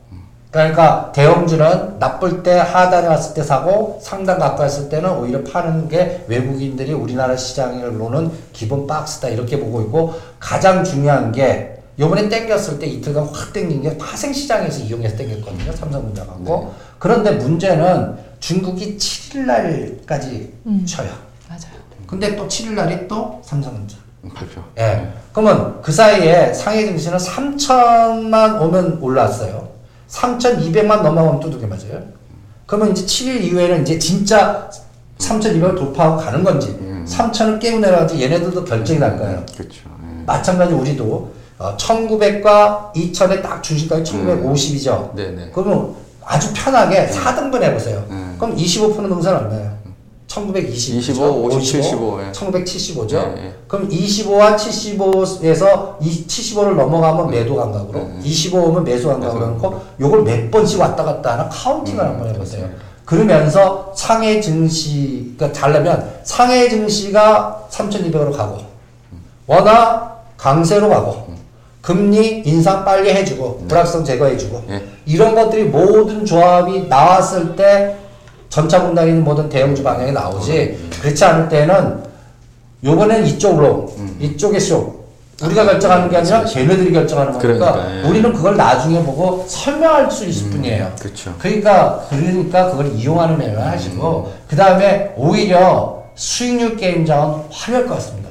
그러니까 대형주는 나쁠 때 하단에 왔을 때 사고 상단 가까이 왔을 때는 오히려 파는 게 외국인들이 우리나라 시장을 노는 기본 박스다 이렇게 보고 있고 가장 중요한 게 요번에 땡겼을 때 이틀간 확 땡긴 게 파생 시장에서 이용해서 땡겼거든요. 삼성전자 갖고. 그런데 문제는 중국이 7일 날까지 쉬어요. 맞아요. 근데 또 7일 날이 또 삼성전자. 음, 발표. 예. 그러면 그 사이에 상해 증시는 3천만 오면 올랐어요. 3,200만 넘어가면 두둑이 맞아요. 그러면 이제 7일 이후에는 이제 진짜 3,200을 돌파하고 가는 건지, 3,000을 깨고 내려가지 얘네들도 결정이 날 거예요. 그렇죠. 예. 마찬가지 우리도 어, 1900과 2000에 딱 주식가격이 1950이죠. 네네. 그러면 아주 편하게 4등분 해보세요. 음. 그럼 25% 능선 얼마예요? 1920. 25, 50, 75, 예. 1975죠. 예, 예. 그럼 25와 75에서 이 75를 넘어가면 매도 감각으로, 음. 25면 매수 감각으로 놓고 요걸 몇 번씩 왔다 갔다 하나 카운팅을 한번 해보세요. 그러면서 상해 증시, 그러니까 잘라면 상해 증시가 3,200으로 가고, 워낙 강세로 가고, 금리 인상 빨리 해주고, 불확성 제거해주고, 예. 이런 것들이 모든 조합이 나왔을 때 전차 분당이는 모든 대형주 방향이 나오지, 그렇지 않을 때는 요번엔 이쪽으로, 이쪽에 쇼. 우리가 결정하는 게 아니라 걔네들이 결정하는 거니까 그러니까, 예. 우리는 그걸 나중에 보고 설명할 수 있을 뿐이에요. 그렇죠. 그러니까 그러니까 그걸 이용하는 면을 하시고 그 다음에 오히려 수익률 게임장은 화려할 것 같습니다.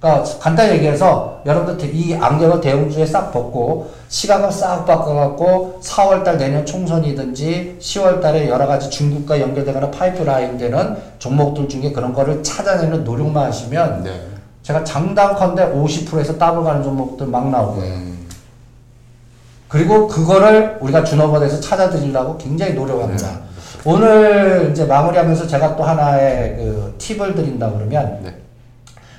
그러니까 간단히 얘기해서 여러분들 이 안경을 대형주에 싹 벗고 시각을 싹 바꿔갖고 4월달 내년 총선이든지 10월달에 여러 가지 중국과 연결되거나 파이프라인 되는 종목들 중에 그런 거를 찾아내는 노력만 하시면 네. 제가 장담컨대 50%에서 더블 가는 종목들 막 거예요. 음. 그리고 그거를 우리가 준업원에서 찾아드리려고 굉장히 노력합니다. 오늘 이제 마무리하면서 제가 또 하나의 그 팁을 드린다 그러면 네.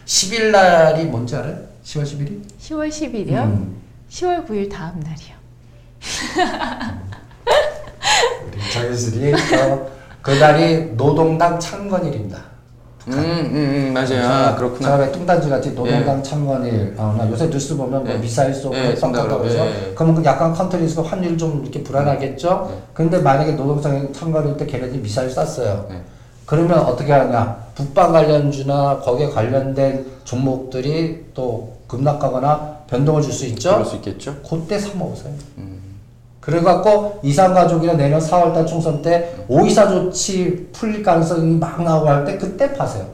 10일 날이 뭔지 알아요? 10월 11일? 10월 10일이요? 음. 10월 9일 다음 날이요. 우리 자기들이 어, 그날이 노동당 창건일입니다. 음, 음, 음, 맞아요. 아, 그렇구나. 왜 뚱딴지 같이 노동당 창건일, 어, 나 요새 뉴스 보면 뭐 예. 미사일 쏘고 예, 해서 예, 예. 그러면 그 약간 country에서 환율 좀 이렇게 불안하겠죠? 근데 만약에 노동당 창건일 때 걔네들이 미사일 쐈어요. 네. 그러면 어떻게 하냐? 북방 관련주나 거기에 관련된 종목들이 또 급락하거나 변동을 줄 수 있죠? 그럴 수 있겠죠. 그때 사 먹으세요. 그래갖고 이산가족이나 내년 4월달 총선 때 오이사 조치 풀릴 가능성이 막 나오고 할 때 그때 파세요.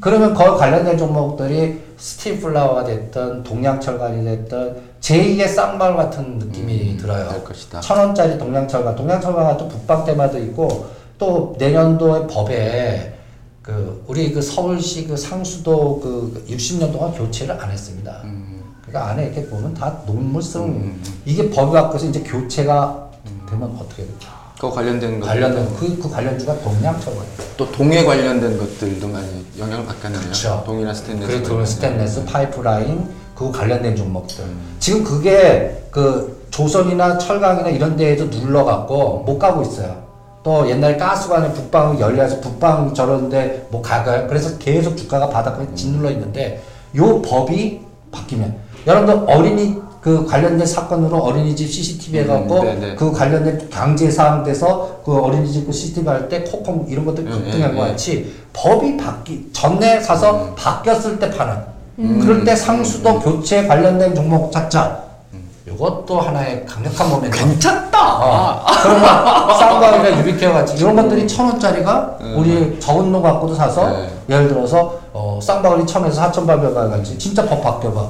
그러면 거기 관련된 종목들이 스팀플라워가 됐든 동양철관이 됐든 제2의 쌍발 같은 느낌이 들어요. 될 것이다. 천 원짜리 동양철관, 동양철관은 또 북방 테마도 있고 또 내년도에 법에 그 우리 그 서울시 그 상수도 그 60년 동안 교체를 안 했습니다. 그러니까 안에 이렇게 보면 다 논문성 이게 법이 바뀌어서 이제 교체가 되면 어떻게 될까? 그거 관련된 거. 관련된 그, 그 관련주가 동양철관이에요. 또 동해 관련된 것들도 많이 영향을 받겠네요. 그쵸. 동이나 스테인레스. 그리고 관련된. 스테인레스, 파이프라인, 그 관련된 종목들. 지금 그게 그 조선이나 철강이나 이런 데에도 눌러 갖고 못 가고 있어요. 또 옛날 가스관에 북방 열려서 북방 저런데 뭐 가가요. 그래서 계속 주가가 바닥에 짓눌러 있는데 요 법이 바뀌면 여러분들 어린이 그 관련된 사건으로 어린이집 CCTV 해갖고 음. 그 관련된 강제 사항 돼서 그 어린이집 그 CCTV 할 때 코컴 이런 것들 음, 급등한 음, 것 음. 같이 법이 바뀌 전에 사서 바뀌었을 때 파는 그럴 때 상수도 교체 관련된 종목 찾자. 이것도 하나의 강력한 모멘텀. 괜찮다. 어. 그러면 쌍방울이나 유비케어 같이 이런 것들이 천 원짜리가 우리 적은 놈 갖고도 사서 네. 예를 들어서 어, 쌍방울이 천에서 사천 같이 진짜 법 바뀌어봐.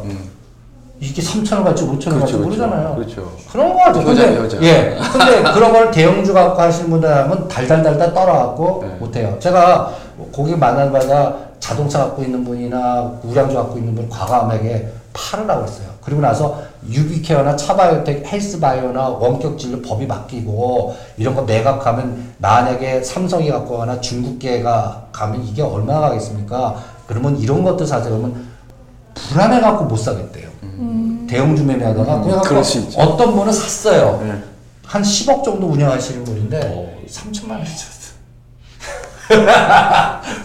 이게 삼천 원 갈지 오천 원 갈지 음. 그렇죠, 모르잖아요. 그렇죠. 그런 거 같아요. 효자예요, 근데, 효자. 예. 근데 그런 걸 대형주 갖고 하시는 분들 하면 달달달달 떨어갖고 네. 못해요. 제가 고객 만날마다 자동차 갖고 있는 분이나 우량주 갖고 있는 분 과감하게 팔으라고 했어요. 그리고 나서 유비케어나 차바이오텍, 헬스바이오나 원격진료 법이 바뀌고 이런 거 매각하면 만약에 삼성이 갖고 가거나 중국계가 가면 이게 얼마나 가겠습니까? 그러면 이런 것들 사세요. 그러면 불안해 갖고 못 사겠대요. 대형 주 매매하다가 그냥 음. 있죠. 어떤 분은 샀어요. 네. 한 10억 정도 운영하시는 분인데 어. 3천만 원이 줬어.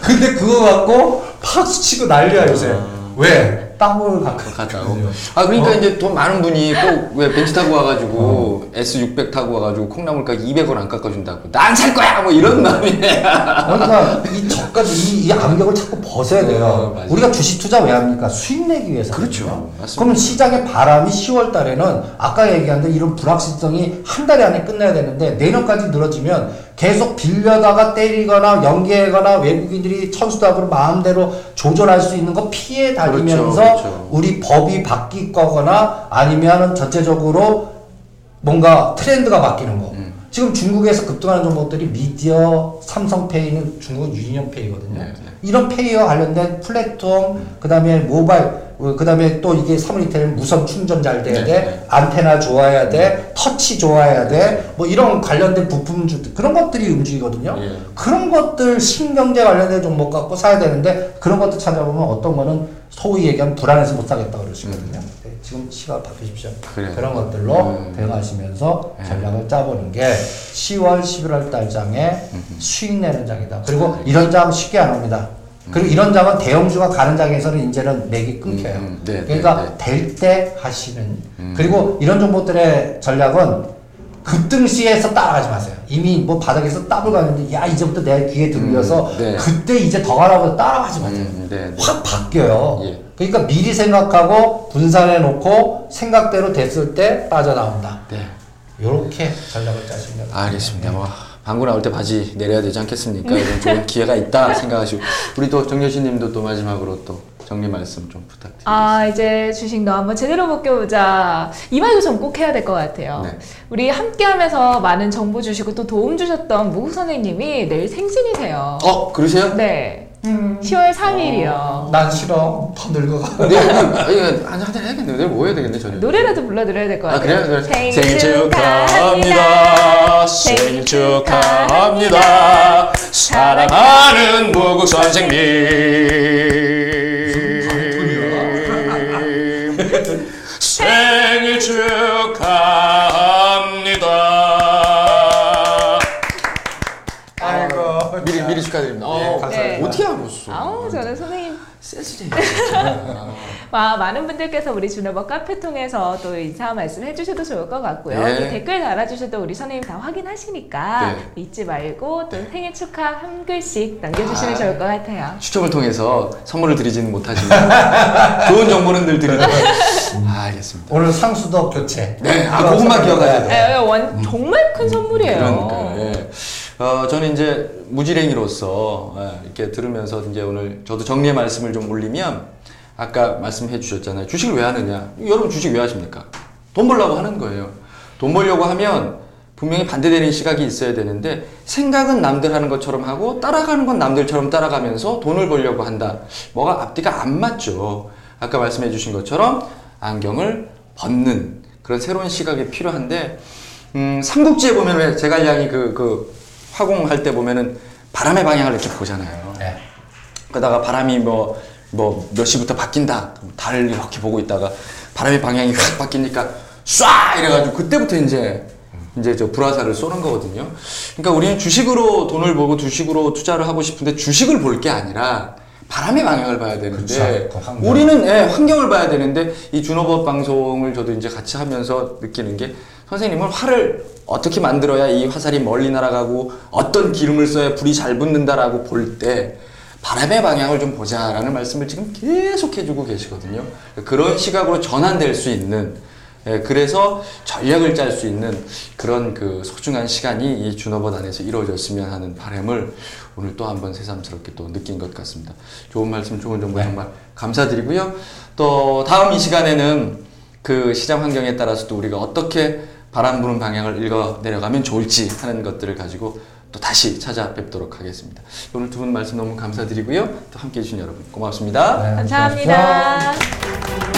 근데 그거 갖고 박수 치고 난리야 요새. 왜? 땅을 갔다고. 아 그러니까 이제 돈 많은 분이 꼭 왜 벤츠 타고 와가지고 S600 타고 와가지고 콩나물가 200원 안 깎아준다고 난 살 거야 뭐 이런 마음이네. 그러니까 이 저까지 이, 이 안경을 자꾸 벗어야 돼요. 어. 우리가 주식 투자 왜 합니까? 수익 내기 위해서. 그렇죠. 그러면 시장의 바람이 10월 달에는 아까 얘기한 대로 이런 불확실성이 한 달 안에 끝나야 되는데 내년까지 늘어지면 계속 빌려다가 때리거나 연계하거나 외국인들이 천수답으로 마음대로 조절할 수 있는 거 피해 다니면서 그렇죠, 그렇죠. 우리 법이 바뀔 거거나 아니면 전체적으로 뭔가 트렌드가 바뀌는 거. 음. 지금 중국에서 급등하는 종목들이 미디어, 삼성페이는 중국 유니온페이거든요. 네, 네. 이런 페이와 관련된 플랫폼, 그 다음에 모바일, 그 다음에 또 이게 사물리테는 무선 충전 잘 돼야 네, 돼, 네. 안테나 좋아야 돼, 터치 좋아야 돼, 뭐 이런 관련된 부품 주 그런 것들이 움직이거든요. 예. 그런 것들 신경제 관련된 종목 갖고 사야 되는데 그런 것들 찾아보면 어떤 거는 소위 얘기하면 불안해서 못 사겠다 그러시거든요. 네, 지금 시각 바뀌십시오. 그래요. 그런 것들로 음. 대응하시면서 네. 전략을 짜보는 게 10월, 11월 달 장에 수익 내는 장이다. 그리고 이런 장 쉽게 안 옵니다. 그리고 이런 장은 대형주가 가는 장에서는 이제는 맥이 끊겨요. 음, 네, 그러니까 네, 네. 될때 하시는. 그리고 이런 종목들의 전략은 급등 시에서 따라가지 마세요. 이미 뭐 바닥에서 따블 가는데 야 이제부터 내 귀에 들려서 음, 네. 그때 이제 더 가라고 따라가지 마세요. 음, 네, 네. 확 바뀌어요. 예. 그러니까 미리 생각하고 분산해 놓고 생각대로 됐을 때 빠져나온다. 네. 이렇게 전략을 짜시면 알겠습니다. 뭐 방구 나올 때 바지 내려야 되지 않겠습니까? 이런 좋은 기회가 있다 생각하시고 우리 또 정여신님도 또 마지막으로 또 정리 말씀 좀 부탁드립니다. 아 이제 주식 너 한번 제대로 벗겨보자 이 말도 전꼭 해야 될 것 같아요 네. 우리 함께 하면서 많은 정보 주시고 또 도움 주셨던 무국 선생님이 내일 생신이세요 어 그러세요? 네 10월 3일이요 난 싫어. 더 늙어가. 네, 아니, 한잔 한잔 해야겠네요. 내일 뭐 해야 되겠네 저녁. 노래라도 불러드려야 될것아 같아요 그래요? 그래. 생일 축하합니다 생일 축하합니다 사랑하는 무국 선생님. 센스쟁이. 와, 많은 분들께서 우리 준호버 카페 통해서 또 인사 말씀 해주셔도 좋을 것 같고요. 네. 또 댓글 달아주셔도 우리 선생님 다 확인하시니까 네. 잊지 말고 또 생일 축하 한 글씩 남겨주시면 아. 좋을 것 같아요. 추첨을 통해서 선물을 드리지는 못하지만 좋은 정보는 늘 드리는. 아, 알겠습니다. 오늘 상수도 교체. 네, 아, 그것만 기억하셔야 돼요. 에, 원, 정말 큰 선물이에요. 그러니까 예. 어, 저는 이제 무지랭이로서 예, 이렇게 들으면서 이제 오늘 저도 정리의 말씀을 좀 올리면 아까 말씀해 주셨잖아요. 주식을 왜 하느냐? 여러분 주식 왜 하십니까? 돈 벌려고 하는 거예요. 돈 벌려고 하면 분명히 반대되는 시각이 있어야 되는데 생각은 남들 하는 것처럼 하고 따라가는 건 남들처럼 따라가면서 돈을 벌려고 한다. 뭐가 앞뒤가 안 맞죠. 아까 말씀해 주신 것처럼 안경을 벗는 그런 새로운 시각이 필요한데 음, 삼국지에 보면 왜 제갈량이 그, 그 화공할 때 보면은 바람의 방향을 이렇게 보잖아요. 네. 그러다가 바람이 뭐, 뭐 몇 시부터 바뀐다. 달을 이렇게 보고 있다가 바람의 방향이 확 바뀌니까 쏴! 이래가지고 그때부터 이제 이제 저 불화살을 쏘는 거거든요. 그러니까 우리는 주식으로 돈을 벌고 주식으로 투자를 하고 싶은데 주식을 볼 게 아니라 바람의 방향을 봐야 되는데 그쵸, 그 환경. 우리는 예, 환경을 봐야 되는데 이 준호법 방송을 저도 이제 같이 하면서 느끼는 게 선생님은 활을 어떻게 만들어야 이 화살이 멀리 날아가고 어떤 기름을 써야 불이 잘 붙는다라고 볼 때 바람의 방향을 좀 보자라는 말씀을 지금 계속 해주고 계시거든요. 그런 시각으로 전환될 수 있는 예, 그래서 전략을 짤 수 있는 그런 그 소중한 시간이 이 준호법 안에서 이루어졌으면 하는 바람을 오늘 또 한번 새삼스럽게 또 느낀 것 같습니다. 좋은 말씀, 좋은 정보 정말 감사드리고요. 또 다음 이 시간에는 그 시장 환경에 따라서 또 우리가 어떻게 바람 부는 방향을 읽어 내려가면 좋을지 하는 것들을 가지고 또 다시 찾아뵙도록 하겠습니다. 오늘 두 분 말씀 너무 감사드리고요. 또 함께 해주신 여러분 고맙습니다. 네, 감사합니다.